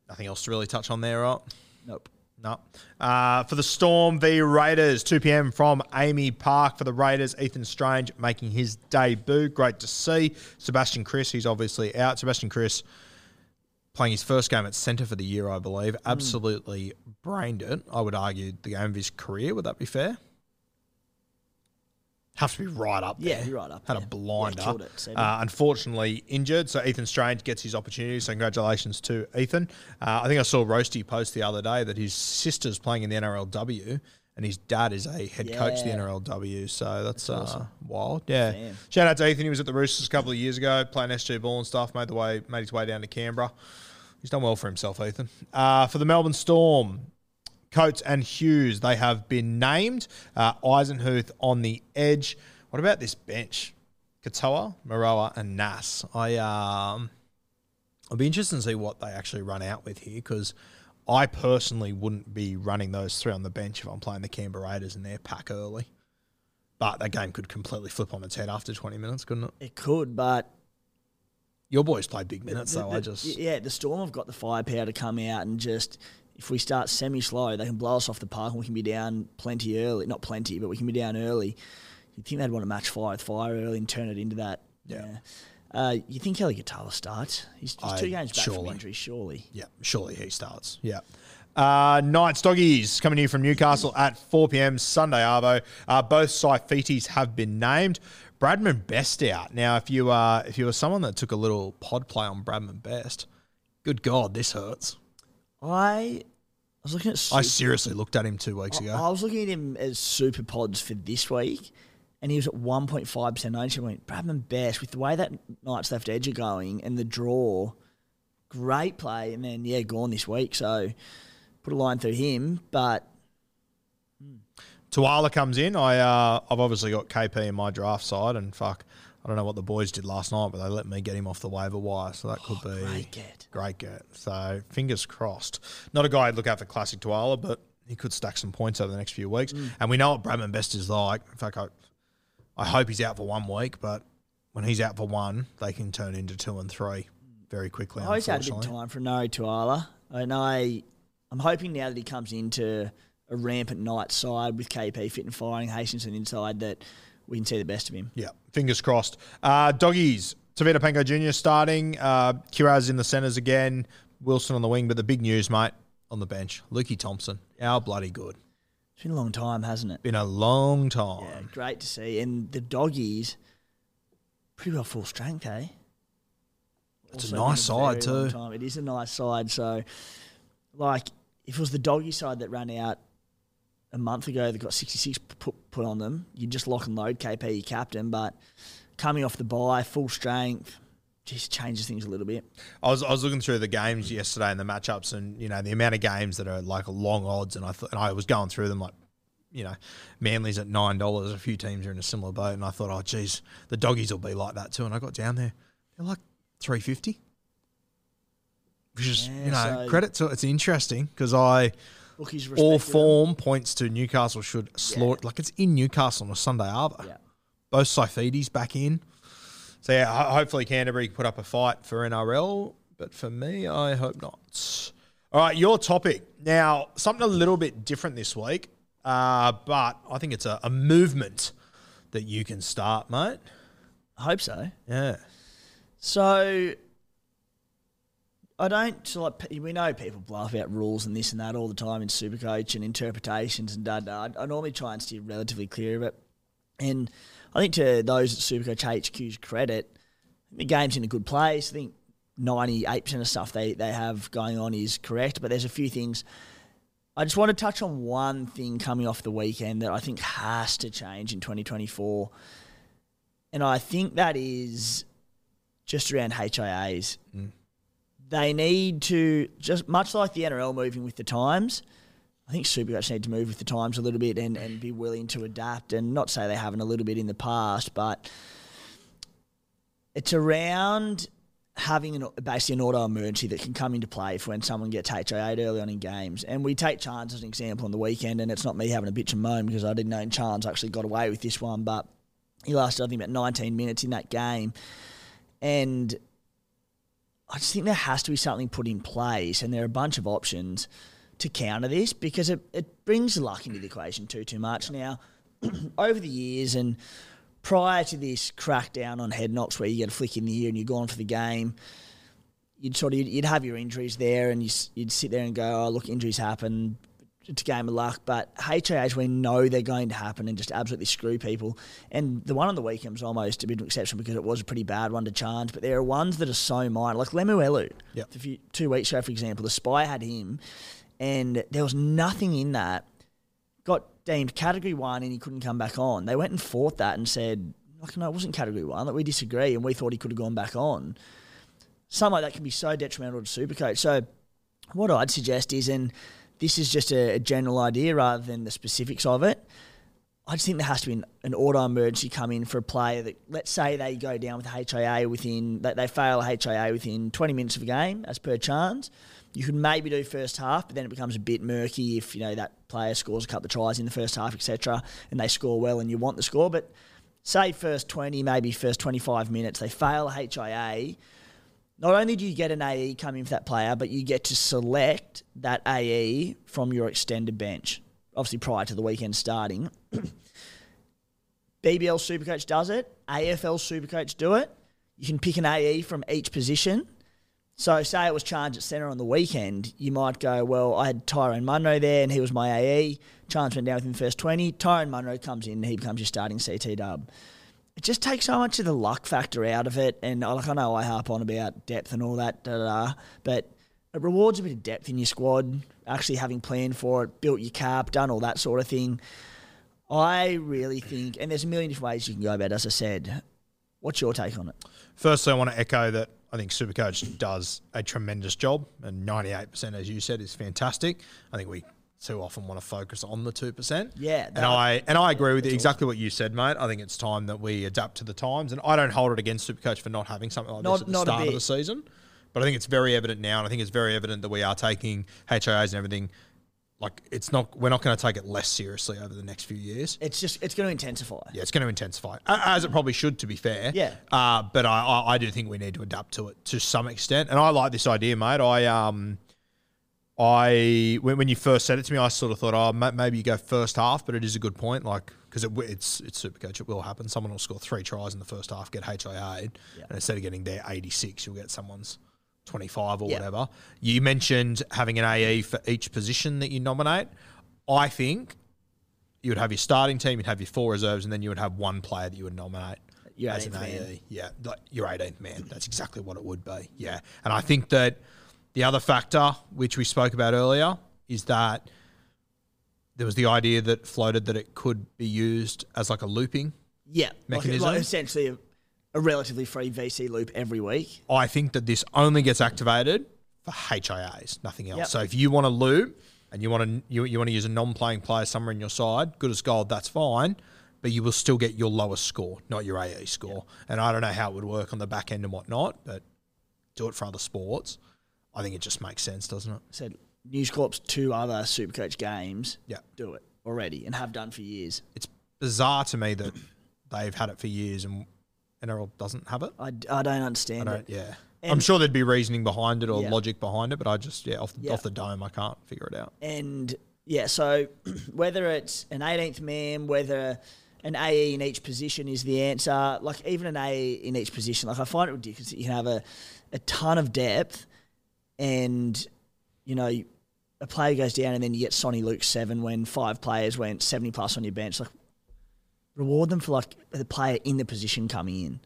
Nothing else to really touch on there, right? Nope. No. Uh, for the Storm v Raiders, 2 p.m. from AAMI Park for the Raiders. Ethan Strange making his debut. Great to see. Sebastian Kris, he's obviously out. Sebastian Kris playing his first game at centre for the year, I believe. Absolutely brained it. I would argue the game of his career. Would that be fair? Have to be right up Yeah, there. you're right up Had a there. blinder. Yeah, killed it, said uh, unfortunately injured, so Ethan Strange gets his opportunity. So congratulations to Ethan. Uh, I think I saw Roasty post the other day that his sister's playing in the NRLW and his dad is a head coach of the NRLW. So that's, uh, wild. Yeah. Damn. Shout out to Ethan. He was at the Roosters a couple of years ago playing SG ball and stuff. Made the way, made his way down to Canberra. He's done well for himself, Ethan. Uh, for the Melbourne Storm, Coates and Hughes, they have been named. Uh, Eisenhuth on the edge. What about this bench? Katoa, Maroa, and Nas. I um, I'll be interested to see what they actually run out with here because I personally wouldn't be running those three on the bench if I'm playing the Canberra Raiders in they're pack early. But that game could completely flip on its head after 20 minutes, couldn't it? It could, but Your boys play big minutes, the- so the- I just yeah, the Storm have got the firepower to come out and just if we start semi slow, they can blow us off the park and we can be down plenty early. Not plenty, but we can be down early. You'd think they'd want to match fire with fire early and turn it into that. Yeah. Uh, you think Kelly Guttala starts? He's, he's I- two games back surely. from injury, surely. Yeah, surely he starts. Yeah. Uh, Knights Doggies coming here from Newcastle at 4 p.m. Sunday, Arvo. Uh, both Saifitis have been named. Bradman Best out. Now, if you uh, if you were someone that took a little pod play on Bradman Best, good God, this hurts. I was looking at. I seriously looked at him two weeks I, ago. I was looking at him as super pods for this week, and he was at 1.5% ownership. I went, Bradman Best, with the way that Knights left edge are going and the draw, great play. And then, yeah, gone this week. So put a line through him. But Tuala comes in. I uh, I've obviously got KP in my draft side, and fuck, I don't know what the boys did last night, but they let me get him off the waiver wire, so that could be Oh, great get. Great get. So fingers crossed. Not a guy I'd look out for classic Tuala, but he could stack some points over the next few weeks. Mm. And we know what Bradman Best is like. In fact, I, I hope he's out for one week, but when he's out for one, they can turn into two and three very quickly. I always had a big unfortunately. time for Nari Tuala. And I, I'm hoping now that he comes into a rampant night side with KP fit and firing, Hastings the inside, that we can see the best of him. Yeah, fingers crossed. Uh, doggies, Tevita Pangai Jr. starting. Uh, Kiraz in the centres again. Wilson on the wing, but the big news, mate, on the bench, Lukey Thompson. How bloody good. It's been a long time, hasn't it? Been a long time. Yeah, great to see. And the doggies, pretty well full strength, eh? It's a nice a side too. It is a nice side. So, like, if it was the doggy side that ran out a month ago that got 66 put, put on them, you'd just lock and load KP, your captain. But coming off the bye, full strength, just changes things a little bit. I was I was looking through the games yesterday and the matchups, and you know the amount of games that are like long odds, and I thought and I was going through them like. You know, Manly's at nine dollars. A few teams are in a similar boat, and I thought, oh, geez, the doggies will be like that too. And I got down there, they're like three fifty, which is Yeah, you know so- credit to it's interesting because I Bookies all form points to Newcastle should slaughter like it's in Newcastle on a Sunday Arvo. Yeah. Both Saifitis back in. So yeah, hopefully Canterbury can put up a fight for NRL, but for me, I hope not. All right, your topic now something a little bit different this week, uh, but I think it's a, a movement that you can start, mate. I hope so. Yeah, So, I don't like we know people blow up about rules and this and that all the time in Supercoach and interpretations and da da. I normally try and steer relatively clear of it, and I think to those at Supercoach HQ's credit, the game's in a good place. I think ninety eight percent of stuff they they have going on is correct, but there's a few things. I just want to touch on one thing coming off the weekend that I think has to change in 2024, and I think that is just around HIAs mm. They need to just much like the NRL moving with the times. I think Supercoach need to move with the times a little bit and, and be willing to adapt and not say they haven't a little bit in the past, but it's around having an, basically an auto emergency that can come into play for when someone gets HIA early on in games. And we take Chance as an example on the weekend, and it's not me having a bitch and moan because I didn't know Chance actually got away with this one, but he lasted I think about 19 minutes in that game, and I just think there has to be something put in place, and there are a bunch of options to counter this because it, it brings luck into the equation too too much. Now, over the years and prior to this crackdown on head knocks, where you get a flick in the ear and you're gone for the game, you'd sort of you'd have your injuries there, and you, you'd sit there and go, "Oh, look, injuries happen." It's a game of luck, but HIAs we know they're going to happen and just absolutely screw people. And the one on the weekend was almost a bit of an exception because it was a pretty bad one to charge. But there are ones that are so minor, like Lemuelu. Yep. Few, two weeks ago, for example, the spy had him, and there was nothing in that. Got deemed category one, and he couldn't come back on. They went and fought that and said, like, no, it wasn't category one. That we disagree, and we thought he could have gone back on. Something like that can be so detrimental to Supercoach. So, what I'd suggest is, and this is just a, a general idea rather than the specifics of it. I just think there has to be an, an auto emergency come in for a player that, let's say they go down with HIA within, that they fail HIA within 20 minutes of a game, as per chance. You could maybe do first half, but then it becomes a bit murky if you know that player scores a couple of tries in the first half, etc., and they score well, and you want the score. But say first 20, maybe first 25 minutes, they fail HIA. Not only do you get an AE coming for that player, but you get to select that AE from your extended bench, obviously prior to the weekend starting. BBL Supercoach does it. AFL Supercoach do it. You can pick an AE from each position. So, say it was charged at centre on the weekend, you might go, well, I had Tyrone Munro there and he was my AE. Chance went down within the first 20. Tyrone Munro comes in and he becomes your starting CT dub. It just takes so much of the luck factor out of it. And uh, like I know I harp on about depth and all that, da, da, da, but it rewards a bit of depth in your squad, actually having planned for it, built your cap, done all that sort of thing. I really think, and there's a million different ways you can go about it, as I said. What's your take on it? Firstly, I want to echo that I think Supercoach does a tremendous job, and 98%, as you said, is fantastic. I think we too often want to focus on the 2%. Yeah, And I and I agree with you, exactly what you said, mate. I think it's time that we adapt to the times, and I don't hold it against Supercoach for not having something like Not- this at the start of the season. But I think it's very evident now, and I think it's very evident that we are taking HIAs and everything. Like it's not, we're not going to take it less seriously over the next few years. It's just it's going to intensify. Yeah, it's going to intensify, as it probably should, to be fair. Yeah. Uh, but I, I, I do think we need to adapt to it to some extent, and I like this idea, mate. I um, I when, when you first said it to me, I sort of thought, oh, maybe you go first half, but it is a good point, like because it, it's it's Supercoach, it will happen. Someone will score three tries in the first half, get HIA, and instead of getting their eighty six, you'll get someone's twenty five or Yeah. whatever. You mentioned having an AE for each position that you nominate. I think you would have your starting team, you'd have your four reserves, and then you would have one player that you would nominate Your as an 18th man. AE. Yeah, like your 18th man. That's exactly what it would be. Yeah, and I think that the other factor, which we spoke about earlier, is that there was the idea that floated that it could be used as like a looping. Yeah, Mechanism? like essentially a, a relatively free VC loop every week. I think that this only gets activated for HIAs, nothing else. Yep. So if you want to loop and you want to you, you want to use a non-playing player somewhere in your side, good as gold, that's fine. But you will still get your lowest score, not your AE score. And I don't know how it would work on the back end and whatnot, but do it for other sports. I think it just makes sense, doesn't it? Said News Corp's two other Supercoach games. Yeah. do it already and have done for years. It's bizarre to me that they've had it for years and NRL doesn't have it. I, I don't I understand don't, it. yeah. And- I'm sure there'd be reasoning behind it or Yeah. logic behind it, but I just, yeah, off the, Yeah. off the dome, I can't figure it out. And yeah, so whether it's an 18th man, whether an AE in each position is the answer, like even an AE in each position, like I find it ridiculous that you can have a, a ton of depth and you know a player goes down, and then you get Soni Luke seven when five players went seventy plus on your bench. Like reward them for like the player in the position coming in.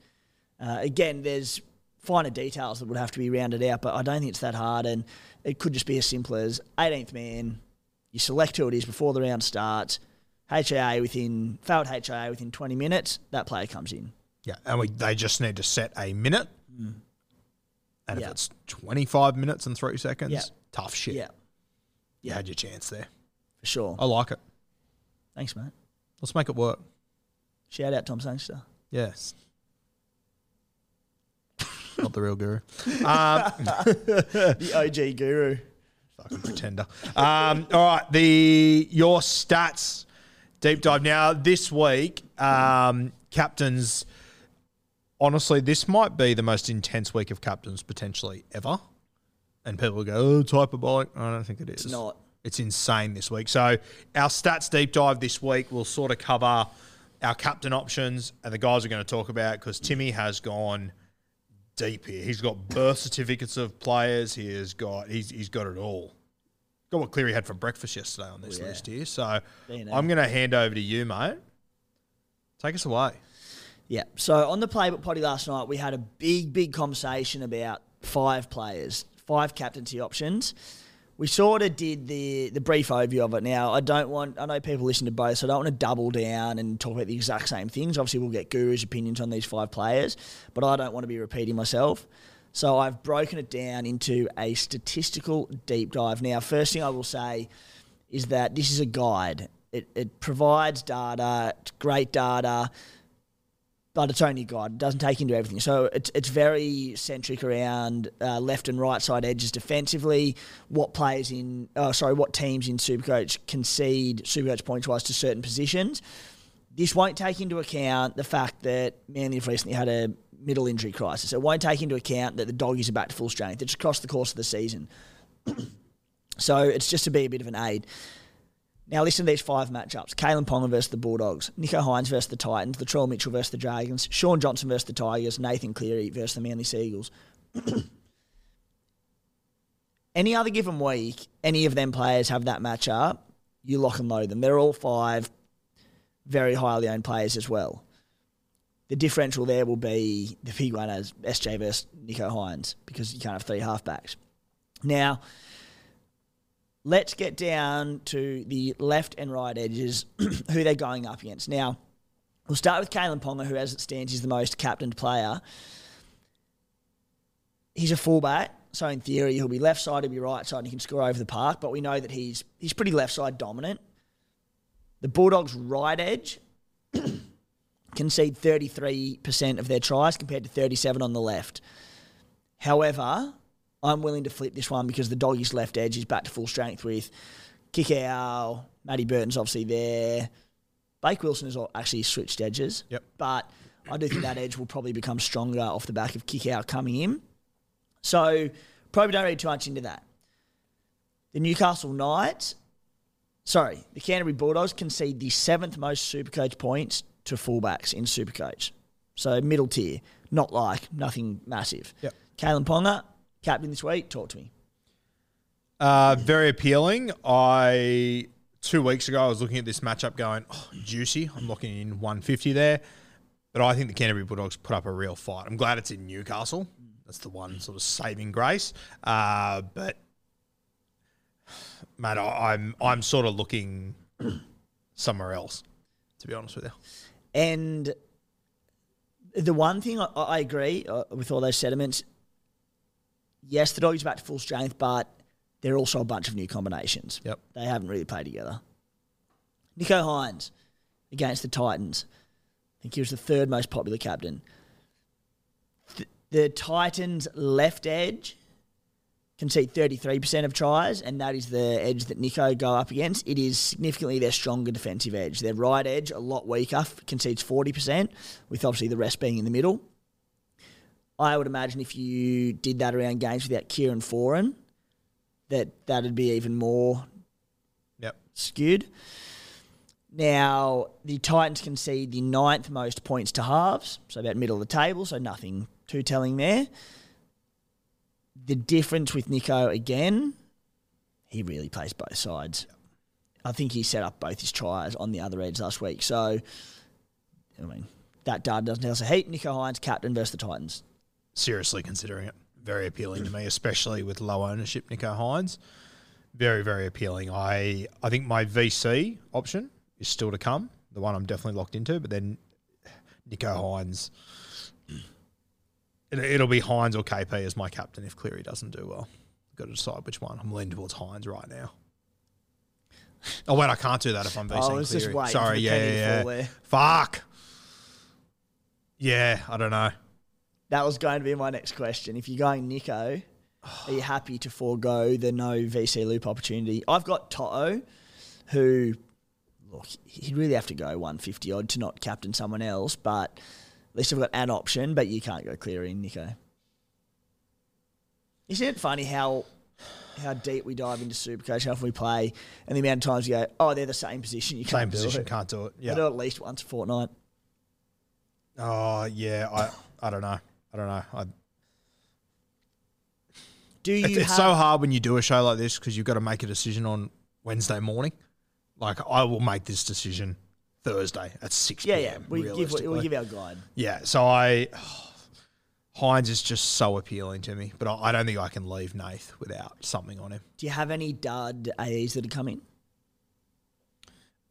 Uh, again, there's finer details that would have to be rounded out, but I don't think it's that hard, and it could just be as simple as 18th man. You select who it is before the round starts. HIA within failed HIA within 20 minutes, that player comes in. Yeah, and we they just need to set a minute. And if it's 25 minutes and three seconds, Yeah. tough shit. Yeah, You had your chance there. for sure. I like it. Thanks, mate. Let's make it work. Shout out Tom Sangster. Yes. Not the real guru. Um, The OG guru. fucking pretender. Um, all right, the your stats deep dive. Now this week, um, captains. Honestly, this might be the most intense week of captains potentially ever. And people go, "Oh, hyperbolic." I don't think it is. It's not. It's insane this week. So our stats deep dive this week will sort of cover our captain options, and the guys we're going to talk about because Timmy has gone deep here. He's got birth certificates of players. He has got he's he's got it all. Got what Cleary had for breakfast yesterday on this Oh, yeah. list here. So I'm going to hand over to you, mate. Take us away. Yeah. So on the playbook potty last night, we had a big, big conversation about five players, five captaincy options. We sort of did the the brief overview of it. Now, I don't want. I know people listen to both, so I don't want to double down and talk about the exact same things. Obviously, we'll get Guru's opinions on these five players, but I don't want to be repeating myself. So I've broken it down into a statistical deep dive. Now, first thing I will say is that this is a guide. It, it provides data, great data but it's only God. It doesn't take into everything. So it's it's very centric around uh, left and right side edges defensively. What players in, uh, sorry, what teams in Supercoach concede Supercoach points wise to certain positions. This won't take into account the fact that Manly have recently had a middle injury crisis. It won't take into account that the doggies are back to full strength. It's across the course of the season. so it's just to be a bit of an aid. Now listen to these five matchups. Kalyn Ponga versus the Bulldogs, Nicho Hynes versus the Titans, Latrell Mitchell versus the Dragons, Shaun Johnson versus the Tigers, Nathan Cleary versus the Manly Seagulls. any other given week, any of them players have that matchup, you lock and load them. They're all five very highly owned players as well. The differential there will be the big one as SJ versus Nicho Hynes because you can't have three halfbacks. Now, let's get down to the left and right edges, who they're going up against. Now, we'll start with Kalyn Ponga, who, as it stands, is the most captained player. He's a fullback, so in theory, he'll be left side, he'll be right side, and he can score over the park. But we know that he's he's pretty left side dominant. The Bulldogs' right edge concede 33% of their tries compared to 37 on the left. However, I'm willing to flip this one because the doggy's left edge is back to full strength with Kikau, Matty Burton's obviously there. Blake Wilson has actually switched edges. Yep. But I do think that edge will probably become stronger off the back of Kikau coming in. So probably don't read too much into that. The Newcastle Knights, sorry, the Canterbury Bulldogs concede the seventh most Supercoach points to fullbacks in Supercoach. So middle tier, not like nothing massive. Yep. Kalyn Ponga, captain this week, talk to me. Uh, very appealing. I two weeks ago I was looking at this matchup, going oh, juicy. I'm looking in 150 there, but I think the Canterbury Bulldogs put up a real fight. I'm glad it's in Newcastle. That's the one sort of saving grace. Uh, but mate, I, I'm I'm sort of looking somewhere else. To be honest with you, And the one thing I, I agree uh, with all those sentiments. Yes, the doggies are back to full strength, but they're also a bunch of new combinations. Yep. They haven't really played together. Nicho Hynes against the Titans. I think he was the third most popular captain. Th- the Titans' left edge concede 33% of tries, and that is the edge that Nicho go up against. It is significantly their stronger defensive edge. Their right edge, a lot weaker, concedes 40%, with obviously the rest being in the middle. I would imagine if you did that around games without Kieran Foran, that that'd be even more yep. skewed. Now, the Titans concede the ninth most points to halves, so about middle of the table, so nothing too telling there. the difference with Nicho again, he really plays both sides. I think he set up both his tries on the other edge last week. So, I mean, that data doesn't tell us a heap. Nicho Hynes, captain versus the Titans. Seriously considering it. Very appealing to me, especially with low ownership, Nicho Hynes. Very, very appealing. I I think my VC option is still to come. The one I'm definitely locked into, but then Nicho Hynes. It, it'll be Hynes or KP as my captain if Cleary doesn't do well. Got to decide which one. I'm leaning towards Hynes right now. Oh wait, I can't do that if I'm VC Oh, Cleary. Sorry, yeah, yeah, yeah. Fuck. Yeah, I don't know. That was going to be my next question. If you're going Nicho, are you happy to forego the no VC loop opportunity? I've got Toto, who, look, he'd really have to go 150 odd to not captain someone else, but at least I've got an option, but you can't go clear in Nicho. Isn't it funny how how deep we dive into Supercoach, how often we play, and the amount of times you go, oh, they're the same position, you Same can't do position, it. can't do it. I Yeah. do it at least once a fortnight. Oh yeah, I I don't know. I don't know. I, Do you it's, it's so hard when you do a show like this because you've got to make a decision on Wednesday morning. Like I will make this decision Thursday at six. Yeah, PM, yeah. We give, we realistically. give our guide. Yeah, so I Hynes is just so appealing to me, but I, I don't think I can leave Nath without something on him. Do you have any dud AEs that are coming?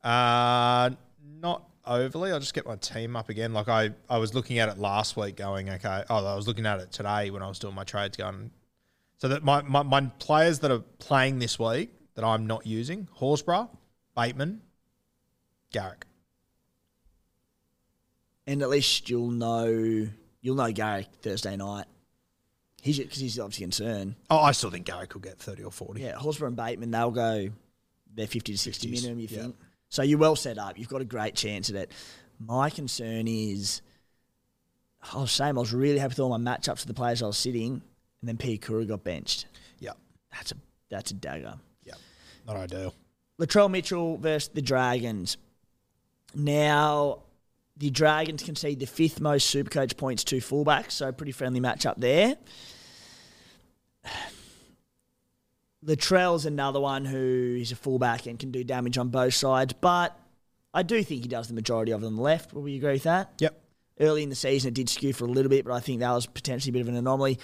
Uh, not overly. I'll just get my team up again. Like I, I was looking at it last week, going okay. Oh, I was looking at it today when I was doing my trades, going. So that my, my, my players that are playing this week that I'm not using: Horsburgh, Bateman, Garrick. And at least you'll know you'll know Garrick Thursday night. He's because he's obviously concerned. Oh, I still think Garrick will get thirty or forty. Yeah, Horsburgh and Bateman they'll go they're fifty to sixty 50s, minimum. You yeah. think so? You're well set up. You've got a great chance at it. My concern is, I was saying I was really happy with all my matchups with the players I was sitting, and then Piakura got benched. yeah, That's a that's a dagger. yeah. Not ideal. Latrell Mitchell versus the Dragons. Now, the Dragons concede the fifth most Supercoach points to fullbacks, so pretty friendly matchup there. Latrell's another one who is a fullback and can do damage on both sides, but I do think he does the majority of them on the left. Will we agree with that? Yep. Early in the season, it did skew for a little bit, but I think that was potentially a bit of an anomaly.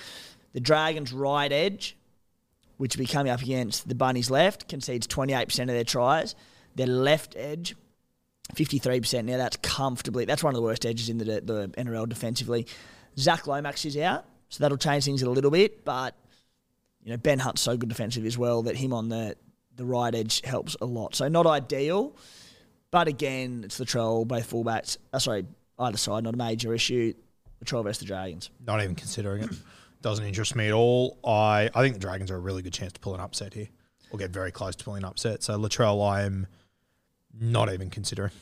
The Dragons' right edge, which will be coming up against the Bunnies' left, concedes 28% of their tries. Their left edge, 53%. Now that's comfortably, that's one of the worst edges in the, the NRL defensively. Zach Lomax is out, so that'll change things a little bit, but you know, Ben Hunt's so good defensively as well that him on the, the right edge helps a lot. So not ideal, but again, it's the Latrell, both fullbacks, uh, sorry, either side, not a major issue. The Latrell versus the Dragons. Not even considering it. Doesn't interest me at all. I, I think the Dragons are a really good chance to pull an upset here. Or get very close to pulling an upset. So Latrell, I am not even considering.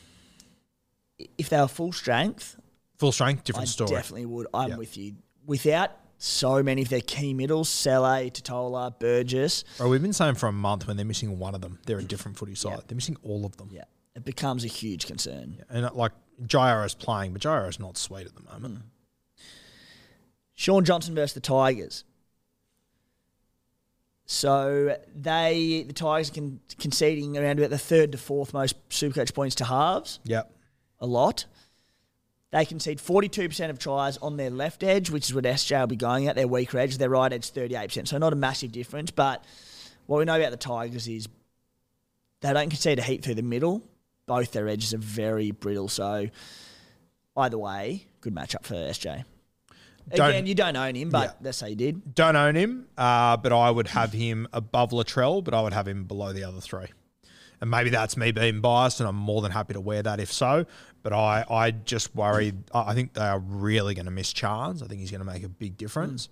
If they were full strength, Full strength, different I story. definitely would. I'm Yeah. with you. Without so many of their key middles, Sele, Tatola, Burgess, Bro, we've been saying for a month when they're missing one of them, they're a different footy side. Yeah. They're missing all of them. yeah, it becomes a huge concern. And uh, like Jairo is playing, but Jairo is not sweet at the moment. Shaun Johnson versus the Tigers. So they, the Tigers, are con- conceding around about the third to fourth most Supercoach points to halves, Yep. a lot. They concede 42% of tries on their left edge, which is what SJ will be going at, their weaker edge. Their right edge, 38%. So not a massive difference. But what we know about the Tigers is they don't concede a heap through the middle. Both their edges are very brittle. So either way, good matchup for SJ. Don't- Again, you don't own him, but Yeah. let's say you did. Don't own him, uh, but I would have him above Latrell, but I would have him below the other three. And maybe that's me being biased, and I'm more than happy to wear that if so. But I, I just worry. I think they are really going to miss Chance. I think he's going to make a big difference.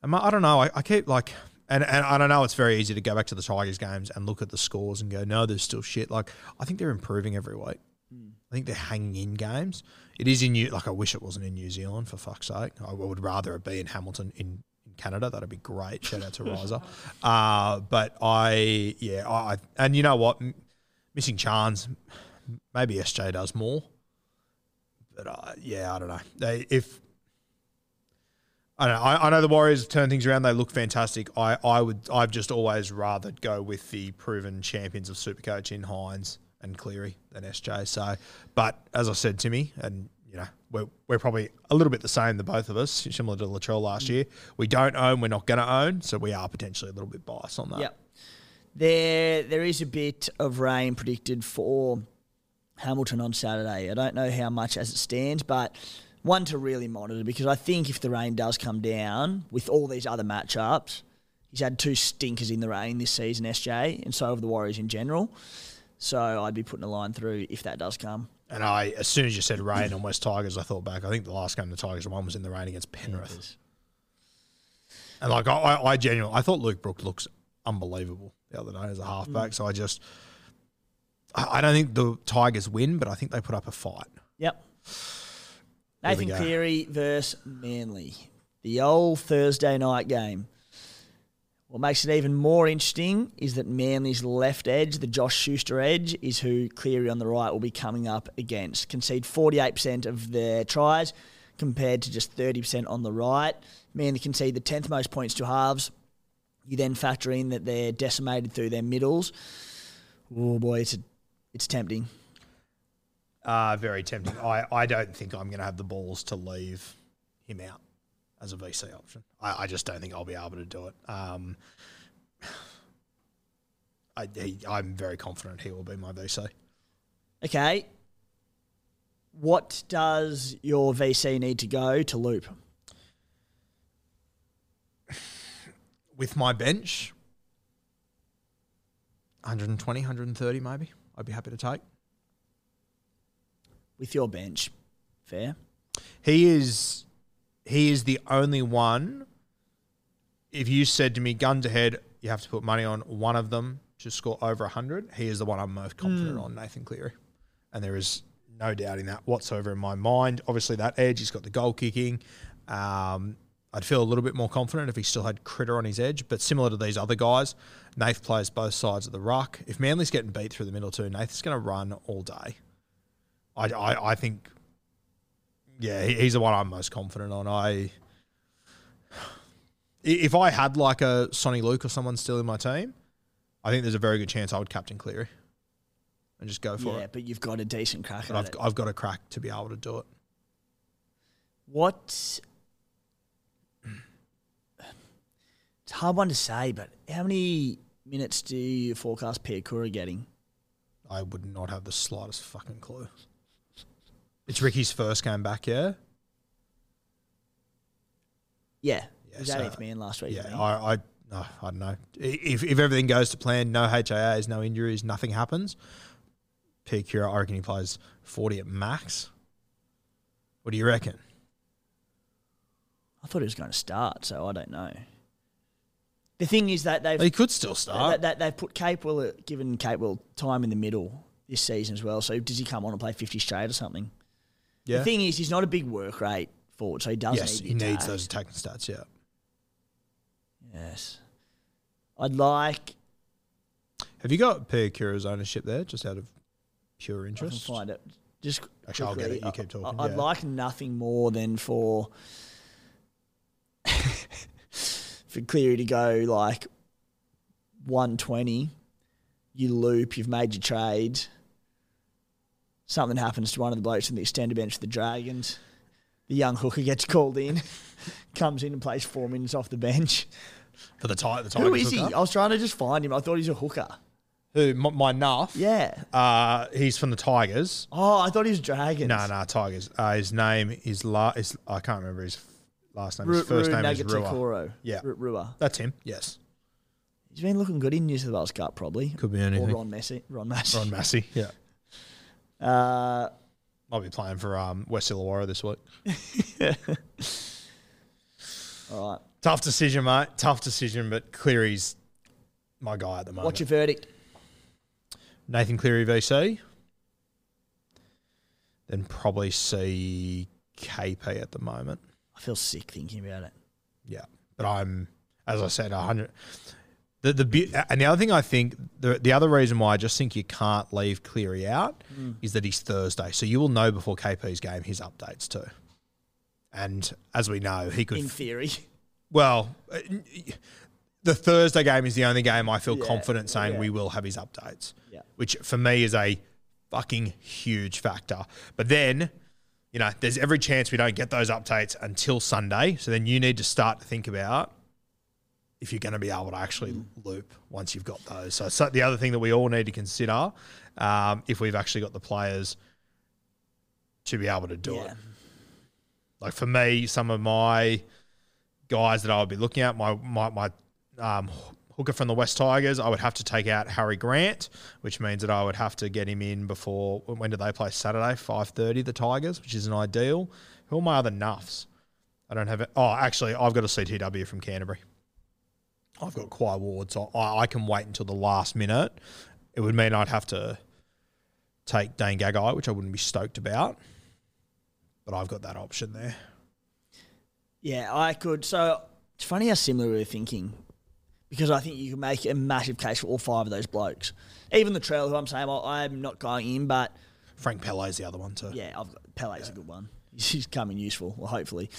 And my- I don't know. I, I keep like, and, and I don't know. It's very easy to go back to the Tigers games and look at the scores and go, no, there's still shit. Like I think they're improving every week. I think they're hanging in games. It is in New. Like I wish it wasn't in New Zealand for fuck's sake. I would rather it be in Hamilton in, in Canada. That'd be great. Shout out to Riser. Uh, but I yeah I and you know what, missing Chance, maybe SJ does more. But uh, yeah, I don't know. They, if I know. I, I know the Warriors turn things around. They look fantastic. I, I would. I've just always rather go with the proven champions of Supercoach in Hynes and Cleary than SJ. So, but as I said, Timmy, and you know, we're, we're probably a little bit the same, the both of us, similar to Latrell last year. We don't own. We're not going to own. So we are potentially a little bit biased on that. Yep. There, there is a bit of rain predicted for Hamilton on Saturday. I don't know how much as it stands, but one to really monitor because I think if the rain does come down with all these other matchups, he's had two stinkers in the rain this season, SJ, and so have the Warriors in general. So I'd be putting a line through if that does come. And I, as soon as you said rain on West Tigers, I thought back. I think the last game the Tigers won was in the rain against Penrith. And like I, I, I genuinely, I thought Luke Brook looks unbelievable the other day as a halfback. Mm. So I just, I, don't think the Tigers win, but I think they put up a fight. Yep. Nathan. Cleary versus Manly. The old Thursday night game. What makes it even more interesting is that Manly's left edge, the Josh Schuster edge, is who Cleary on the right will be coming up against. Concede 48% of their tries compared to just 30% on the right. Manly concede the 10th most points to halves. You then factor in that they're decimated through their middles. Oh boy, it's a, it's tempting. Uh, very tempting. I, I don't think I'm going to have the balls to leave him out as a VC option. I, I just don't think I'll be able to do it. Um, I, he, I'm very confident he will be my VC. Okay. What does your VC need to go to loop? With my bench, 120, 130 maybe, I'd be happy to take. With your bench. Fair. He is he is the only one. If you said to me, gun to head, you have to put money on one of them to score over hundred. He is the one I'm most confident on, Nathan Cleary, and there is no doubting that whatsoever in my mind. Obviously, that edge, he's got the goal kicking. Um, I'd feel a little bit more confident if he still had Critter on his edge, but similar to these other guys, Nath plays both sides of the ruck. If Manly's getting beat through the middle too, Nath's going to run all day. I, I, I think yeah, he's the one I'm most confident on. I if I had like a Soni Luke or someone still in my team, I think there's a very good chance I would captain Cleary and just go for yeah, it. Yeah, but you've got a decent crack I've it. I've got a crack to be able to do it. What? It's a hard one to say, but how many minutes do you forecast Piakura getting? I would not have the slightest fucking clue. It's Ricky's first game back, yeah. Yeah, Yeah, was so- 18th man last week. Yeah. I, I, no, I don't know. If if everything goes to plan, no HIAs, no injuries, nothing happens. Piakura, I reckon he plays forty at max. What do you reckon? I thought he was going to start, so I don't know. The thing is that they've He could still start. That, that, they've put Capewell, uh, given Capewell time in the middle this season as well. So does he come on and play 50 straight or something? yeah. The thing is, he's not a big work rate forward, so he does yes, need he needs attacks. those attacking stats. Yeah. Yes. I'd like. Have you got Piakura's ownership there, just out of pure interest, I can find it. Just Actually, I'll get quickly, it. You keep I- talking, I'd yeah. like nothing more than for for Cleary to go like 120. You loop. You've made your trade. Something happens to one of the blokes in the extended bench for the Dragons. The young hooker gets called in, comes in and plays four minutes off the bench. For the the Who Tigers is he? hooker? I was trying to just find him. I thought he's a hooker. Who? My, my Nuff. Yeah. Uh, he's from the Tigers. Oh, I thought he was Dragons. No, no, Tigers. Uh, his name is La. Is, I can't remember his last name. Ru- His first Ru name is Rua. Yeah. Ru- Rua. That's him. Yes. He's been looking good in New South Wales Cup, probably. Could be anything. Or. Ron Messi. Ron Messi. Ron Massey. Yeah. Uh, Might be playing for um, West Illawarra this week. all right. Tough decision, mate. Tough decision, but Cleary's my guy at the moment. What's your verdict? Nathan Cleary VC. Then probably see KP at the moment. I feel sick thinking about it. Yeah, but I'm, as I said, hundred. The the be- and the other thing I think the the other reason why I just think you can't leave Cleary out is that he's Thursday, so you will know before KP's game his updates too. And as we know, he could in theory. well, uh, the Thursday game is the only game I feel Yeah, confident saying yeah. we will have his updates. Yeah. Which for me is a fucking huge factor. But then, you know, there's every chance we don't get those updates until Sunday. So then you need to start to think about if you're going to be able to actually loop once you've got those. So, so the other thing that we all need to consider um, if we've actually got the players to be able to do Yeah. it. Like for me, some of my guys that I would be looking at, my my my um, hooker from the West Tigers, I would have to take out Harry Grant, which means that I would have to get him in before when do they play Saturday? Five thirty, the Tigers, which isn't ideal. Who are my other nuffs? I don't have it. Oh, actually, I've got a CTW from Canterbury. I've got Quai Ward, so I, I can wait until the last minute. It would mean I'd have to take Dane Gagai, which I wouldn't be stoked about. But I've got that option there. Yeah, I could. So it's funny how similar we were thinking because I think you can make a massive case for all five of those blokes. Even the trail, who I'm saying well, I'm not going in, but Frank Pele's the other one too. yeah, I've got, Pele's a good one. He's coming useful, well, hopefully.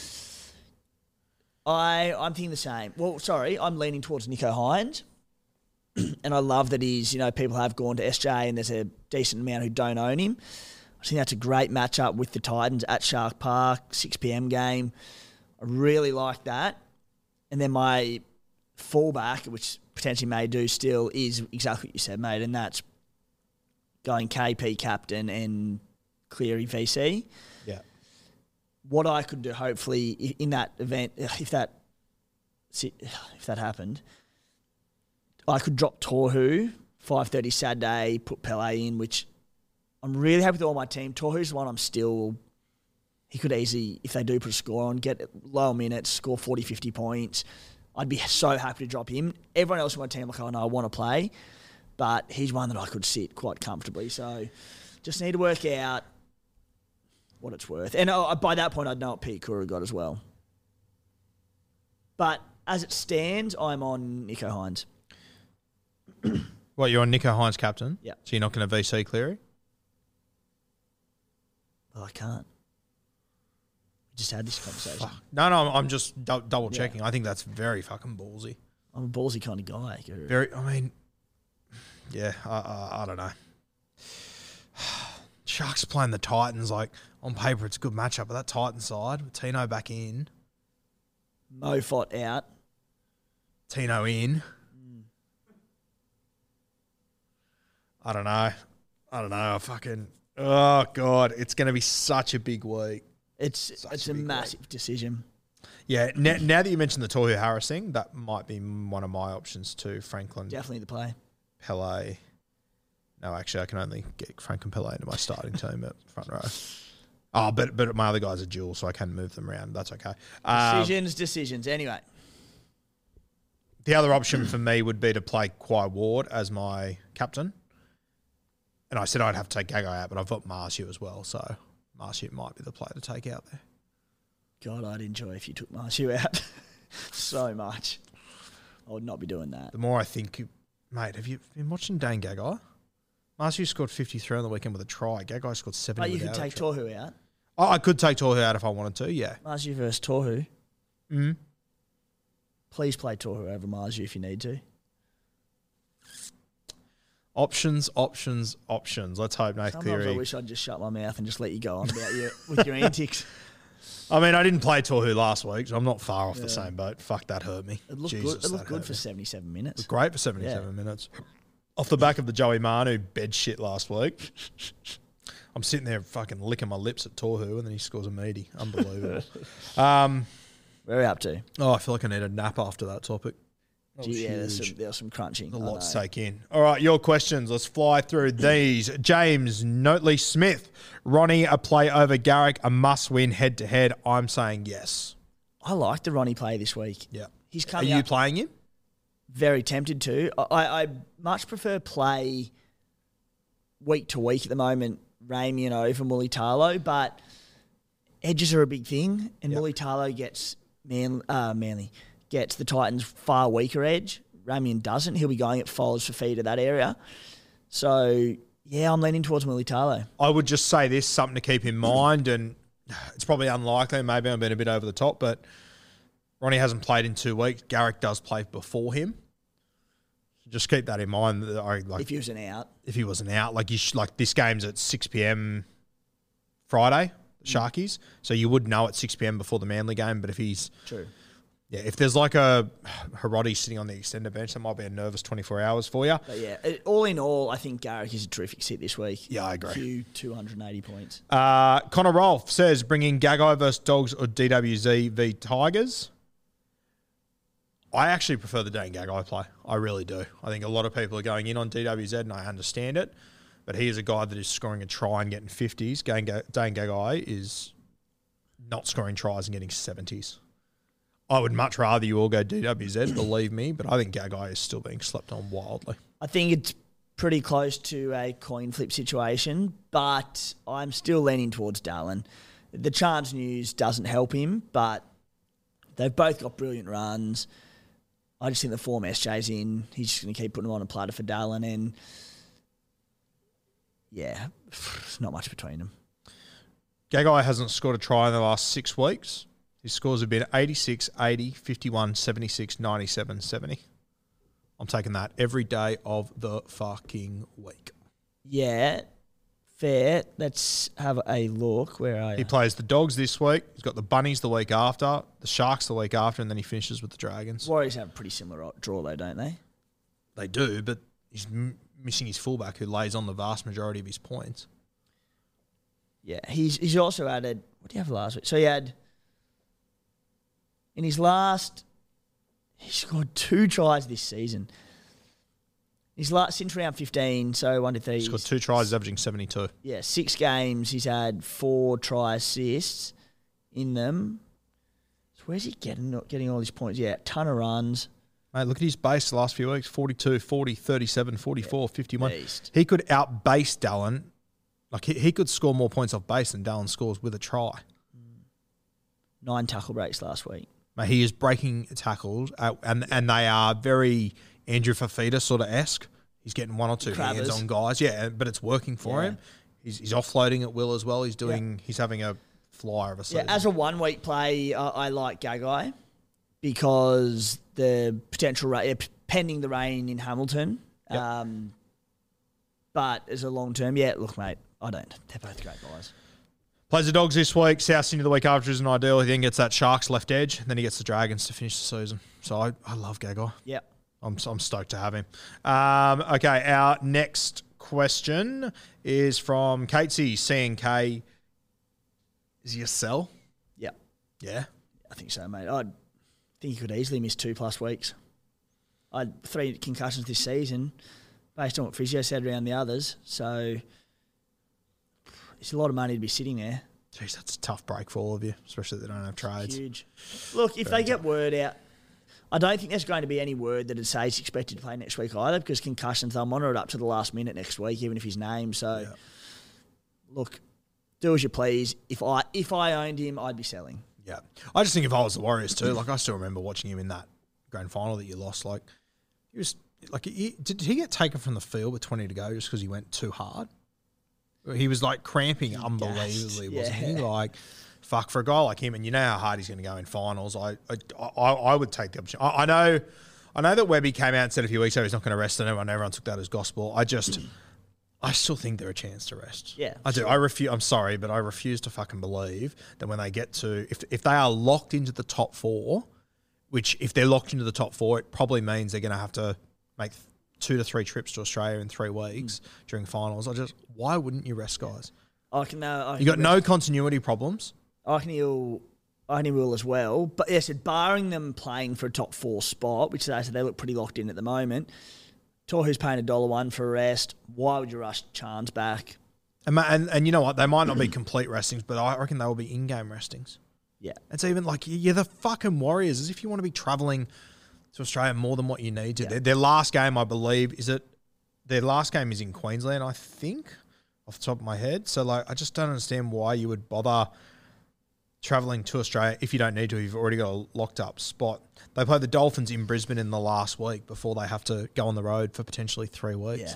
I I'm thinking the same. Well, sorry, I'm leaning towards Nicho Hynes, and I love that he's you know people have gone to SJ, and there's a decent amount who don't own him. I think that's a great matchup with the Titans at Shark Park, 6 p.m. game. I really like that. And then my fallback, which potentially may do still, is exactly what you said, mate, and that's going KP captain and Cleary VC. Yeah. What I could do, hopefully, in that event, uh, if that if that happened, I could drop Tohu five thirty Saturday, put Pele in, which I'm really happy with all my team. Tohu's the one I'm still. He could easily, if they do put a score on, get low minutes, score 40, 50 points. I'd be so happy to drop him. Everyone else in my team, like, oh no, I want to play, but he's one that I could sit quite comfortably. So just need to work out what it's worth. And uh, by that point, I'd know what Pete Kura got as well. But as it stands, I'm on Nicho Hynes. What, you're on Nicho Hynes captain? Yeah. So you're not going to VC Cleary? Well, I can't. Just had this conversation. No, no, I'm- I'm just dou- double checking. I think that's very fucking ballsy. I'm a ballsy kind of guy. Guru. Very, I mean, yeah, I, I, I don't know. Sharks playing the Titans, like, on paper, it's a good matchup, but that Titan side, with Tino back in, Mofot out. Tino in. I don't know. I don't know. I fucking, oh, God, it's going to be such a big week. It's Such it's a a big massive decision. Yeah, now, now that you mentioned the Tohu Harris thing, that might be one of my options too. Franklin, Definitely the play. Pele. No, actually, I can only get Frank and Pele into my starting team at front row. Oh, but but my other guys are dual, so I can move them around. That's okay. Um, Decisions, decisions. Anyway, the other option for me would be to play Quai Ward as my captain. And I said I'd have to take Gago out, but I've got Marsu as well, so Marsu might be the player to take out there. God, I'd enjoy if you took Marshu out so much. I would not be doing that. The more I think, you, mate, have you been watching Dane Gagai? Marsu scored 53 on the weekend with a try. Gagai scored 70 But you could take. Tohu out. Oh, I could take Tohu out if I wanted to, yeah. Marju versus Tohu. Mm. Please play Tohu over Marju if you need to. Options, options, options. Let's hope Nath Sometimes I wish I'd just shut my mouth and just let you go on about your with your antics. I mean, I didn't play Tohu last week, so I'm not far off the same boat. Fuck, that hurt me. It looked Jesus, good. It looked good for me. 77 minutes. Great for 77 minutes. Off the back of the Joey Manu bed shit last week. I'm sitting there fucking licking my lips at Tohu, and then he scores a meaty. Unbelievable. um, Where are we up to? oh, I feel like I need a nap after that topic. Gee, yeah, there's some, there's some crunching. A lot to take in. All right, your questions. Let's fly through these. James Notley Smith, Ronnie, a play over Garrick, a must win head to head. I'm saying yes. I like the Ronnie play this week. Yeah. He's coming. Are you up playing him? very tempted to. I, I much prefer play week to week at the moment, Ramien over tarlo but edges are a big thing, and Yep. Tarlo gets Man, uh, Manly gets the Titans far weaker edge. Ramien doesn't. He'll be going at follows for feed at that area. So yeah, I'm leaning towards Mulitalo. I would just say this something to keep in mind, and it's probably unlikely. Maybe I'm being a bit over the top, but Ronnie hasn't played in two weeks. Garrick does play before him. Just keep that in mind. that I, like, if he was an out. if he wasn't out. Like you, sh- like this game's at six pm Friday, the mm. Sharkies. So you would know at six pm before the Manly game. But if he's True. Yeah, if there's like a Hiroti sitting on the extender bench, that might be a nervous twenty four hours for you. But yeah, all in all, I think Garrick is a terrific sit this week. Yeah, I agree. Q 280 points. Uh, Connor Rolfe says bringing Gagai versus Dogs or DWZ v Tigers. I actually prefer the Dane Gagai play. I really do. I think a lot of people are going in on DWZ, and I understand it. But he is a guy that is scoring a try and getting 50s. Dane Gagai is not scoring tries and getting 70s. I would much rather you all go DWZ, believe me, but I think Gagai is still being slept on wildly. I think it's pretty close to a coin flip situation, but I'm still leaning towards Dallin. The chance news doesn't help him, but they've both got brilliant runs. I just think the form SJ's in. He's just going to keep putting them on a platter for Dallin, and yeah, there's not much between them. Gagai hasn't scored a try in the last six weeks. His scores have been 86, 80, 51, 76, 97, 70. I'm taking that every day of the fucking week. Yeah, fair. Let's have a look. Where are you? He plays the Dogs this week. He's got the Bunnies the week after, the Sharks the week after, and then he finishes with the Dragons. Warriors have a pretty similar draw though, don't they? They do, but he's m- missing his fullback who lays on the vast majority of his points. Yeah, he's he's also added. What do you have last week? So he had in his last. He scored two tries this season. His last since round fifteen, so one to three. He's got two tries, averaging 72. Yeah, six games. He's had four try assists in them. So where's he getting getting all these points? Yeah, ton of runs. Mate, look at his base the last few weeks 42, 40, 37, 44, 51. beast. He could outbase Dallin. Like, he, he could score more points off base than Dallin scores with a try. Mm. Nine tackle breaks last week. He is breaking tackles, uh, and and they are very Andrew Fifita sort of esque. He's getting one or two Crabbers. hands on guys, yeah, but it's working for Yeah. him. He's, he's offloading at will as well. He's doing. He's having a flyer of a season. Yeah, as a one week play, uh, I like Gagai because the potential ra- pending the rain in Hamilton. Yep. Um, but as a long term, yeah, look, mate, I don't. They're both great guys. Plays the Dogs this week. South Sydney the week after isn't ideal. He then gets that Sharks left edge. and Then he gets the Dragons to finish the season. So I, I love Gagai. Yeah. I'm, I'm stoked to have him. Um, okay, our next question is from Catesy CNK. Is he a sell? Yeah. Yeah. I think so, mate. I think he could easily miss two plus weeks. I had three concussions this season, based on what Physio said around the others. So it's a lot of money to be sitting there. Jeez, that's a tough break for all of you, especially if they don't have trades. Huge. Look, if they get word out, I don't think there's going to be any word that it says he's expected to play next week either, because concussions they'll monitor it up to the last minute next week, even if he's named. So, Yeah. look, do as you please. If I if I owned him, I'd be selling. Yeah. I just think if I was the Warriors too, like I still remember watching him in that grand final that you lost. Like, he was like, he, did he get taken from the field with 20 to go just because he went too hard? He was like cramping unbelievably, wasn't he? Like, fuck for a guy like him, and you know how hard he's going to go in finals. I, I, I, I would take the opportunity. I, I know, I know that Webby came out and said a few weeks ago he's not going to rest anyone. Everyone took that as gospel. I just, I still think they're a chance to rest. Yeah, I do. I refuse. I'm sorry, but I refuse to fucking believe that when they get to, if if they are locked into the top four, which if they're locked into the top four, it probably means they're going to have to make two to three trips to Australia in three weeks during finals. I just, why wouldn't you rest guys? I can. Uh, I You got no continuity problems. I can heal. I he will as well. But yes, it barring them playing for a top four spot, which they said they look pretty locked in at the moment. Tohu's paying a dollar one for a rest. Why would you rush Charnze back? And, and and you know what? They might not be complete restings, but I reckon they will be in-game restings. Yeah. It's even like you're the fucking Warriors, as if you want to be traveling to Australia more than what you need to. Yeah. Their, their last game, I believe, is it. Their last game is in Queensland, I think, off the top of my head. So like, I just don't understand why you would bother traveling to Australia if you don't need to. You've already got a locked up spot. They play the Dolphins in Brisbane in the last week before they have to go on the road for potentially three weeks. Yeah.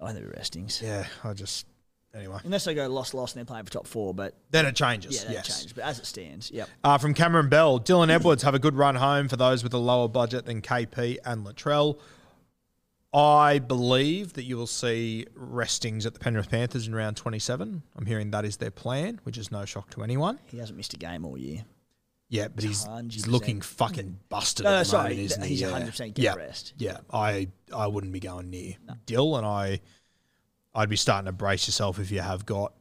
I think they're restings. Yeah, I just Anyway, Unless they go loss, loss, and they're playing for top four, but then it changes. yeah, that yes. changes. But as it stands, yep. Uh, from Cameron Bell, Dylan Edwards have a good run home for those with a lower budget than KP and Latrell. I believe that you will see restings at the Penrith Panthers in round 27. I'm hearing that is their plan, which is no shock to anyone. He hasn't missed a game all year. Yeah, but he's, he's looking fucking busted No, at no, the sorry, moment, isn't he? he's 100% get yeah. rest. Yeah, I I wouldn't be going near Dill, and I I'd be starting to brace yourself if you have got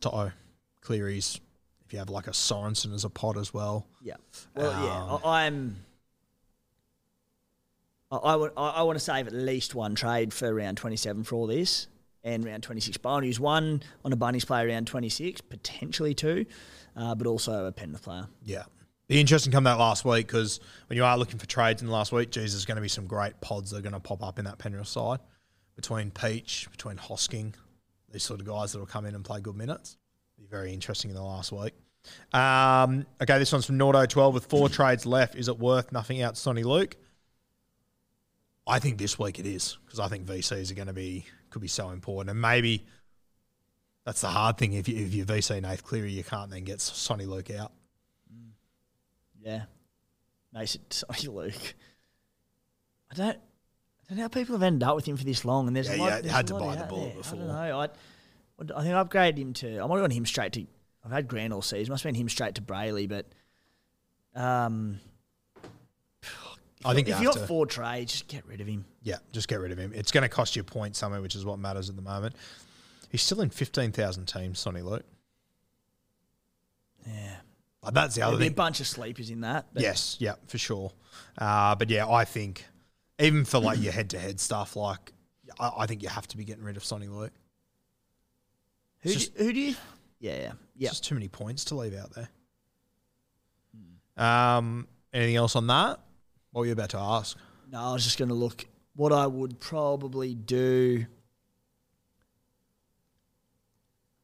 Toto, Cleary's, if you have like a Sorensen as a pod as well. Yeah. Well, Um, yeah. I, I'm. I, I, would, I, I want to save at least one trade for round 27 for all this and round 26. But I want to use one on a Bunnies player around 26, potentially two, uh, but also a Penrith player. Yeah. Be interesting come that last week because when you are looking for trades in the last week, geez, there's going to be some great pods that are going to pop up in that Penrith side between Peach, between Hosking, these sort of guys that will come in and play good minutes. Be very interesting in the last week. Um, okay, this one's from Nordo 12 with four trades left. Is it worth nothing out Soni Luke? I think this week it is because I think VCs are going to be could be so important, and maybe that's the hard thing. If you if you VC Nath Cleary, you can't then get Soni Luke out. Yeah. Makes it Soni Luke. I don't. I don't know how people have ended up with him for this long, and there's Yeah, a lot. yeah, there's had to bite the bullet there. before. I don't know. I, I think I upgraded him to. I might have gone him straight to. I've had Grant all season. Must have been him straight to Brailey, but um, I think if you if have got four trades, just get rid of him. Yeah, just get rid of him. It's going to cost you a point somewhere, which is what matters at the moment. He's still in 15,000 teams, Soni Luke. Yeah, Like, that's the other there'll be a bunch of sleepers in that. Yes, yeah, for sure. Uh, but yeah, I think even for like your head to head stuff, like I, I think you have to be getting rid of Soni Luke. who, It's do, who do you? Yeah, yeah, yeah. just too many points to leave out there. Um, anything else on that? What were you about to ask? No, I was just going to look what I would probably do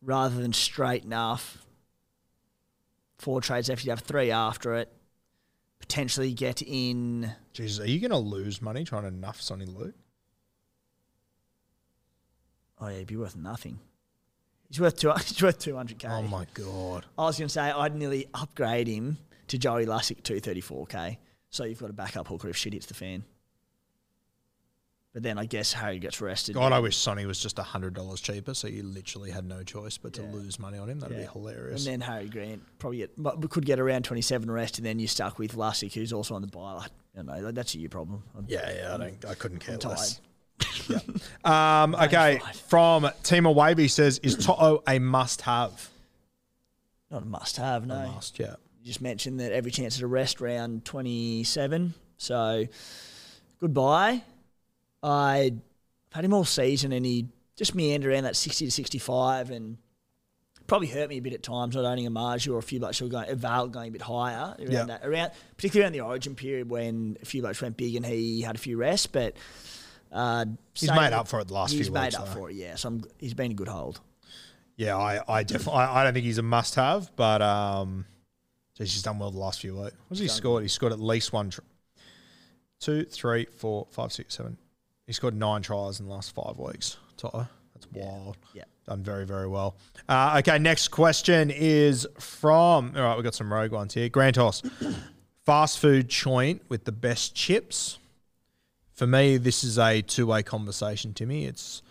rather than straight enough. Four trades after you have three after it. Potentially get in. Jesus, are you going to lose money trying to nuff Soni Luke? Oh yeah, he'd be worth nothing. He's worth two. He's worth two hundred k. Oh my god! I was going to say I'd nearly upgrade him to Joey Lussick two thirty four k. So you've got a backup hooker if shit hits the fan. But then I guess Harry gets rested. God, I wish Soni was just hundred dollars cheaper, so you literally had no choice but to Yeah. lose money on him. That'd Yeah. be hilarious. And then Harry Grant probably get, but could get around 27 arrest, and then you're stuck with Lussick, who's also on the buy. Like, I don't know, that's a you problem. I'm- yeah, yeah, I don't, I couldn't care I'm tired. less. Um, okay, from Tima Wavy says, "Is Toto a must-have?" Not a must have, no. A must, yeah. You just mentioned that every chance at a rest round 27. So, goodbye. I- I've had him all season, and he just meandered around that 60 to 65 and probably hurt me a bit at times, not owning a Marju or a few bucks who were going, Val going a bit higher around that, around, particularly around the origin period when a few bucks went big and he had a few rests, but uh, He's made up for it the last few weeks. he's made up though. for it, yeah. So I'm, he's been a good hold. Yeah, I, I definitely, I, I don't think he's a must-have, but um, geez, he's done well the last few weeks. What's he scored? He scored at least one, tr- two, three, four, five, six, seven. He scored nine tries in the last five weeks. That's wild. Yeah. Done very, very well. Uh, okay, next question is from. All right, we've got some rogue ones here. Grantos, fast food joint with the best chips. For me, this is a two-way conversation. Timmy, it's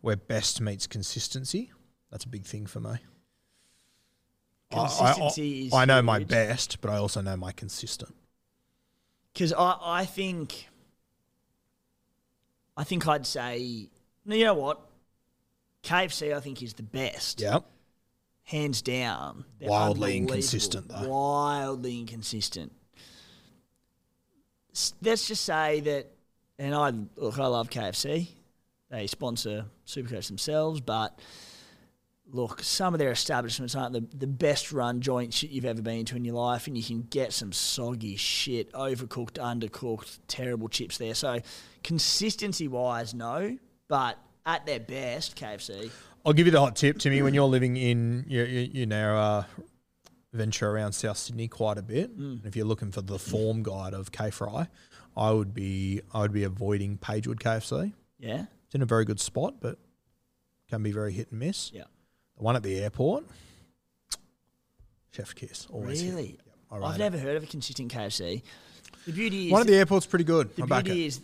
where best meets consistency. That's a big thing for me. I- I- Consistency I, is I know my best, but I also know my consistent. Because I, I think, I think I'd say, you know what? KFC, I think, is the best. Yeah. Hands down. They're Wildly inconsistent, though. Wildly inconsistent. S- Let's just say that, and I look, I love KFC. They sponsor Supercoach themselves, but look, some of their establishments aren't the, the best run joints you've ever been to in your life, and you can get some soggy shit, overcooked, undercooked, terrible chips there. So, consistency wise, no, but at their best, KFC. I'll give you the hot tip, Timmy. When you're living in, you, you, you know, uh, venture around South Sydney quite a bit. Mm. And if you're looking for the form guide of K Fry, I would be I would be avoiding Pagewood KFC. Yeah. It's in a very good spot, but can be very hit and miss. Yeah. The one at the airport, chef kiss. Always hit. Really? Yep, I rate I've it. never heard of a consistent KFC. The beauty is One at the airport's pretty good. the back beauty it. is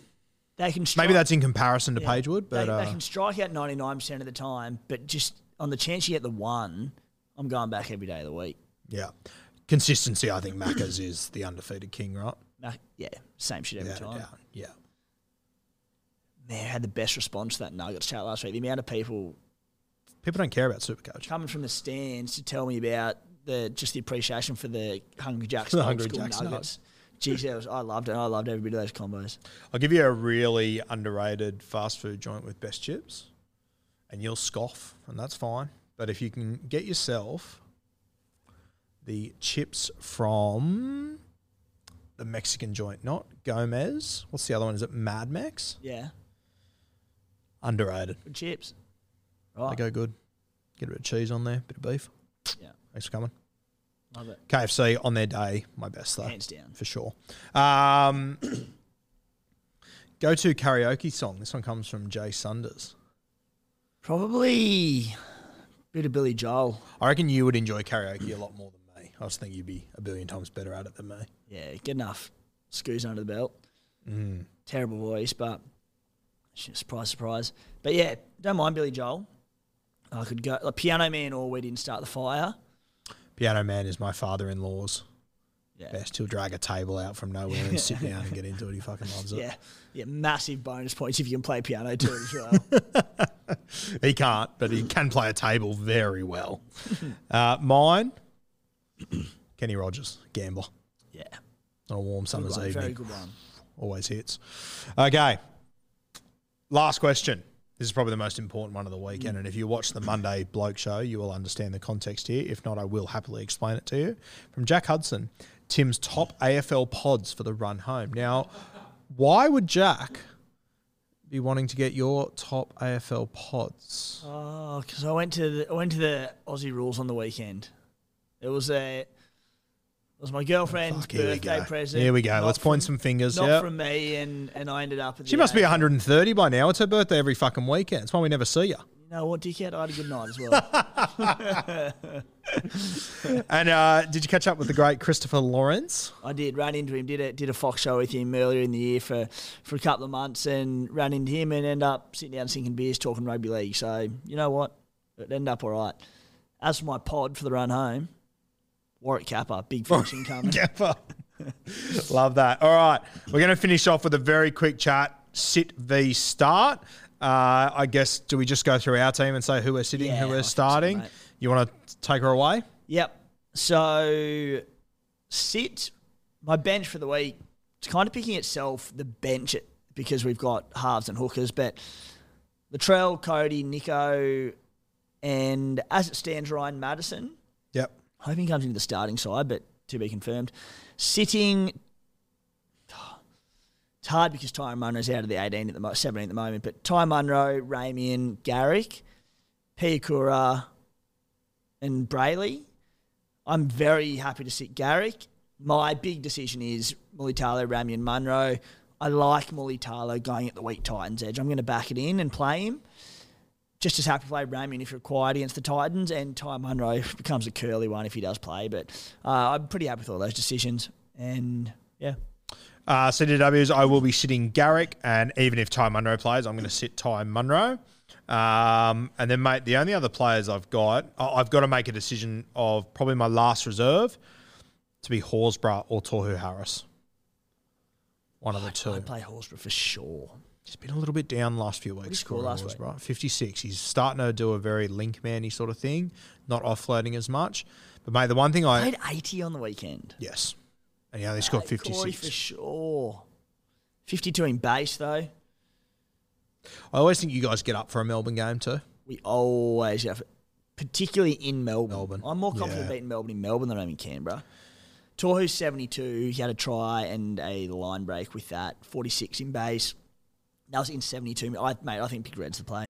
they can strike, Maybe that's in comparison to yeah, Pagewood, but they, uh, they can strike out ninety nine percent of the time. But just on the chance you get the one, I'm going back every day of the week. yeah, consistency. I think Macca's is the undefeated king, right? Nah, Yeah, same shit every Without a time. doubt. Yeah. Man, I had the best response to that Nuggets chat last week. The amount of people People don't care about Supercoach. coming from the stands to tell me about the just the appreciation for the Hungry Jacks The Hungry Jacks Nuggets. Geez, was, I loved it. I loved every bit of those combos. I'll give you a really underrated fast food joint with best chips, and you'll scoff, and that's fine. But if you can get yourself the chips from the Mexican joint, not Gomez. What's the other one? Is it Mad Mex? Yeah, Underrated. good chips. They go good. Get a bit of cheese on there, bit of beef. Yeah, Thanks for coming. love it. KFC on their day, my best though. Hands down. for sure. Um, go to karaoke song. This one comes from Jay Sunders. Probably a bit of Billy Joel. I reckon you would enjoy karaoke a lot more than me. I just think you'd be a billion times better at it than me. Yeah, good enough screws under the belt. Mm. Terrible voice, but surprise, surprise. But yeah, don't mind Billy Joel. I could go like Piano Man or We Didn't Start the Fire. Piano Man is my father-in-law's Yeah, best. He'll drag a table out from nowhere and sit down and get into it. He fucking loves it. yeah, yeah. Massive bonus points if you can play piano too as well. He can't, but he can play a table very well. Uh, mine, Kenny Rogers, gambler. yeah, On a warm summer's one, evening. very good one. always hits. Okay. Last question. This is probably the most important one of the weekend. Mm. And if you watch the Monday Bloke Show, you will understand the context here. If not, I will happily explain it to you. From Jack Hudson, Tim's top AFL pods for the run home. Now, why would Jack be wanting to get your top AFL pods? Oh, because I went to the I went to the Aussie rules on the weekend. It was a was my girlfriend's Fuck, here we birthday go. present. Here we go. Not Let's point some fingers. Not Yep. from me, and and I ended up. At She the must be 130 by now. It's her birthday every fucking weekend. That's why we never see you. You know what, dickhead? I had a good night as well. And uh, did you catch up with the great Christopher Lawrence? I did ran into him. Did a did a Fox show with him earlier in the year for for a couple of months, and ran into him and end up sitting down sinking beers, talking rugby league. So you know what, it ended up all right. As for my pod for the run home, Warwick Kappa, big finishing coming. Kappa. Love that. All right. We're going to finish off with a very quick chat. Sit v start. Uh, I guess, do we just go through our team and say who we're sitting, Yeah, who I we're think so, starting? mate. you want to take her away? Yep. So sit my bench for the week. It's kind of picking itself the bench it- because we've got halves and hookers, but Latrell, Cody, Nicho, and as it stands, Ryan Matterson. Hoping he comes into the starting side, but to be confirmed. Sitting. It's hard because Ty Munro's out of the 18 at the mo- 17 at the moment, but Ty Munro, Ramien, Garrick, Piakura, and Brailey. I'm very happy to sit Garrick. My big decision is Mulitalo, Ramien, Munro. I like Mulitalo going at the weak Titans edge. I'm going to back it in and play him. Just as happy to play Ramien if required against the Titans, and Ty Munro becomes a curly one if he does play. But uh, I'm pretty happy with all those decisions. And yeah, Uh, CDWs, I will be sitting Garrick, and even if Ty Munro plays, I'm going to sit Ty Munro. Um, and then, mate, the only other players I've got, I- I've got to make a decision of probably my last reserve to be Horsburgh or Tohu Harris. One of the two. I'd play Horsburgh for sure. He's been a little bit down the last few weeks. score last week? Horsburgh. 56. He's starting to do a very link man sort of thing, not offloading as much. But, mate, the one thing I. Played 80 on the weekend. Yes. And he only scored Corey 56. for sure. 52 in base though. I always think you guys get up for a Melbourne game too. We always have, particularly in Melbourne. Melbourne. I'm more confident Yeah. beating Melbourne in Melbourne than I am in Canberra. Tohu's 72. He had a try and a line break with that. 46 in base. That was in 72. I, mate, I think Big Red's the play.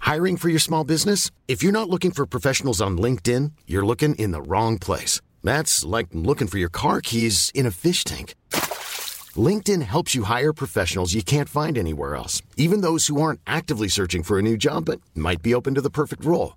Hiring for your small business? If you're not looking for professionals on LinkedIn, you're looking in the wrong place. That's like looking for your car keys in a fish tank. LinkedIn helps you hire professionals you can't find anywhere else, even those who aren't actively searching for a new job but might be open to the perfect role.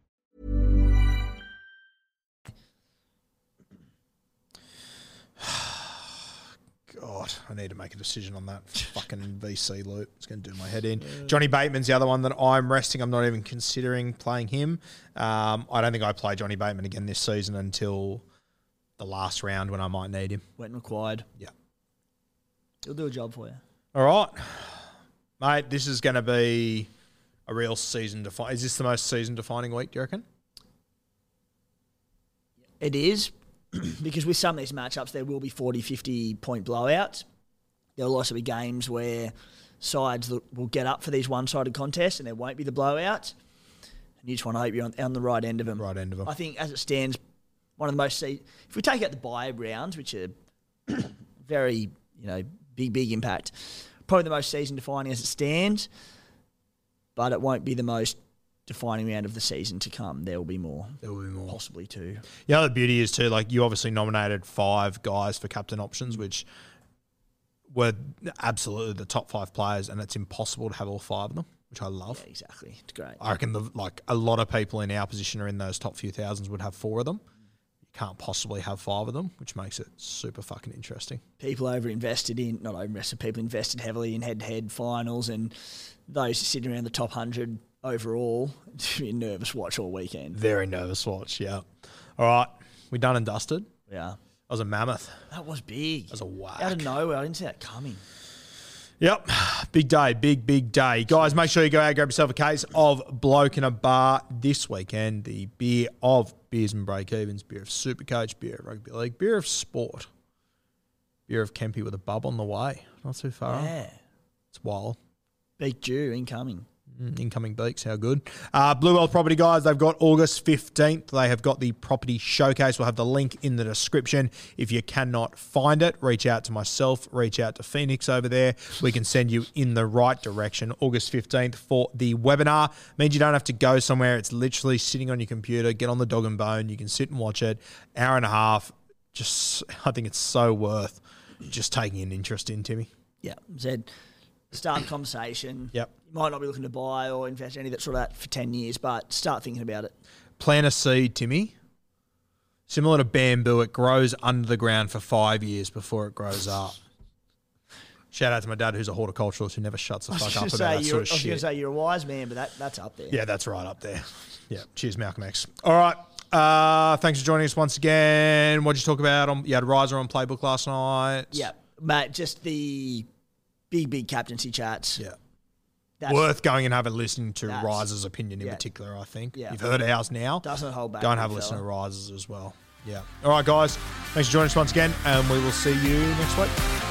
God, I need to make a decision on that fucking VC loop. It's going to do my head in. Johnny Bateman's the other one that I'm resting. I'm not even considering playing him. Um, I don't think I play Johnny Bateman again this season until the last round when I might need him. When required. Yeah. He'll do a job for you. All right, mate. This is going to be a real season defining. Is this the most season defining week? Do you reckon? It is because with some of these matchups, there will be 40, 50 point blowouts. There will also be games where sides will get up for these one sided contests and there won't be the blowouts. And you just want to hope you're on, on the right end of them. Right end of them. I think as it stands, one of the most. Se- if we take out the bye rounds, which are very, you know, big, big impact, probably the most season defining as it stands, but it won't be the most defining round of the season to come. There will be more. There will be more. Possibly two. The other beauty is too, like you obviously nominated five guys for captain options, which were absolutely the top five players, and it's impossible to have all five of them, which I love. Yeah, exactly. It's great. I reckon the like a lot of people in our position are in those top few thousands would have four of them. You can't possibly have five of them, which makes it super fucking interesting. people over invested in not over invested people invested heavily in head to head finals and those sitting around the top hundred overall to be a nervous watch all weekend. Very nervous watch, yeah. All right, we done and dusted. Yeah. That was a mammoth. That was big. That was a whack. Out of nowhere. I didn't see that coming. Yep. Big day, big, big day. Guys, make sure you go out and grab yourself a case of Bloke in a Bar this weekend. The beer of Beers and Break Evens, beer of Supercoach, beer of Rugby League, beer of Sport, beer of Kempy with a bub on the way. Not too far. off. Yeah. It's wild. Big Jew incoming. Mm, Incoming beaks, how good. Uh, Blue Wealth Property Guys, they've got August 15th. They have got the property showcase. We'll have the link in the description. If you cannot find it, reach out to myself, reach out to Phoenix over there. We can send you in the right direction. August 15th for the webinar. Means you don't have to go somewhere. It's literally sitting on your computer. Get on the dog and bone. You can sit and watch it. Hour and a half. Just, I think it's so worth just taking an interest in, Timmy. Yeah. Said start conversation. Yep. You might not be looking to buy or invest any of that sort of that for ten years, but start thinking about it. plant a seed, Timmy. Similar to bamboo, it grows under the ground for five years before it grows up. Shout out to my dad, who's a horticulturalist who never shuts the fuck up about that sort I was going to shit. say you're a wise man, but that, that's up there. Yeah, that's right up there. Yeah, cheers, Malcolm X. All right, uh, thanks for joining us once again. What did you talk about? On, you had Riser on Playbook last night. Yeah, mate. Just the big, big captaincy chats. Yeah. That's, Worth going and having a listen to Riser's opinion in yeah. particular, I think. Yeah. You've heard ours now. Doesn't hold back. Go and have a listen to. Rises as well. Yeah. All right, guys. Thanks for joining us once again, and we will see you next week.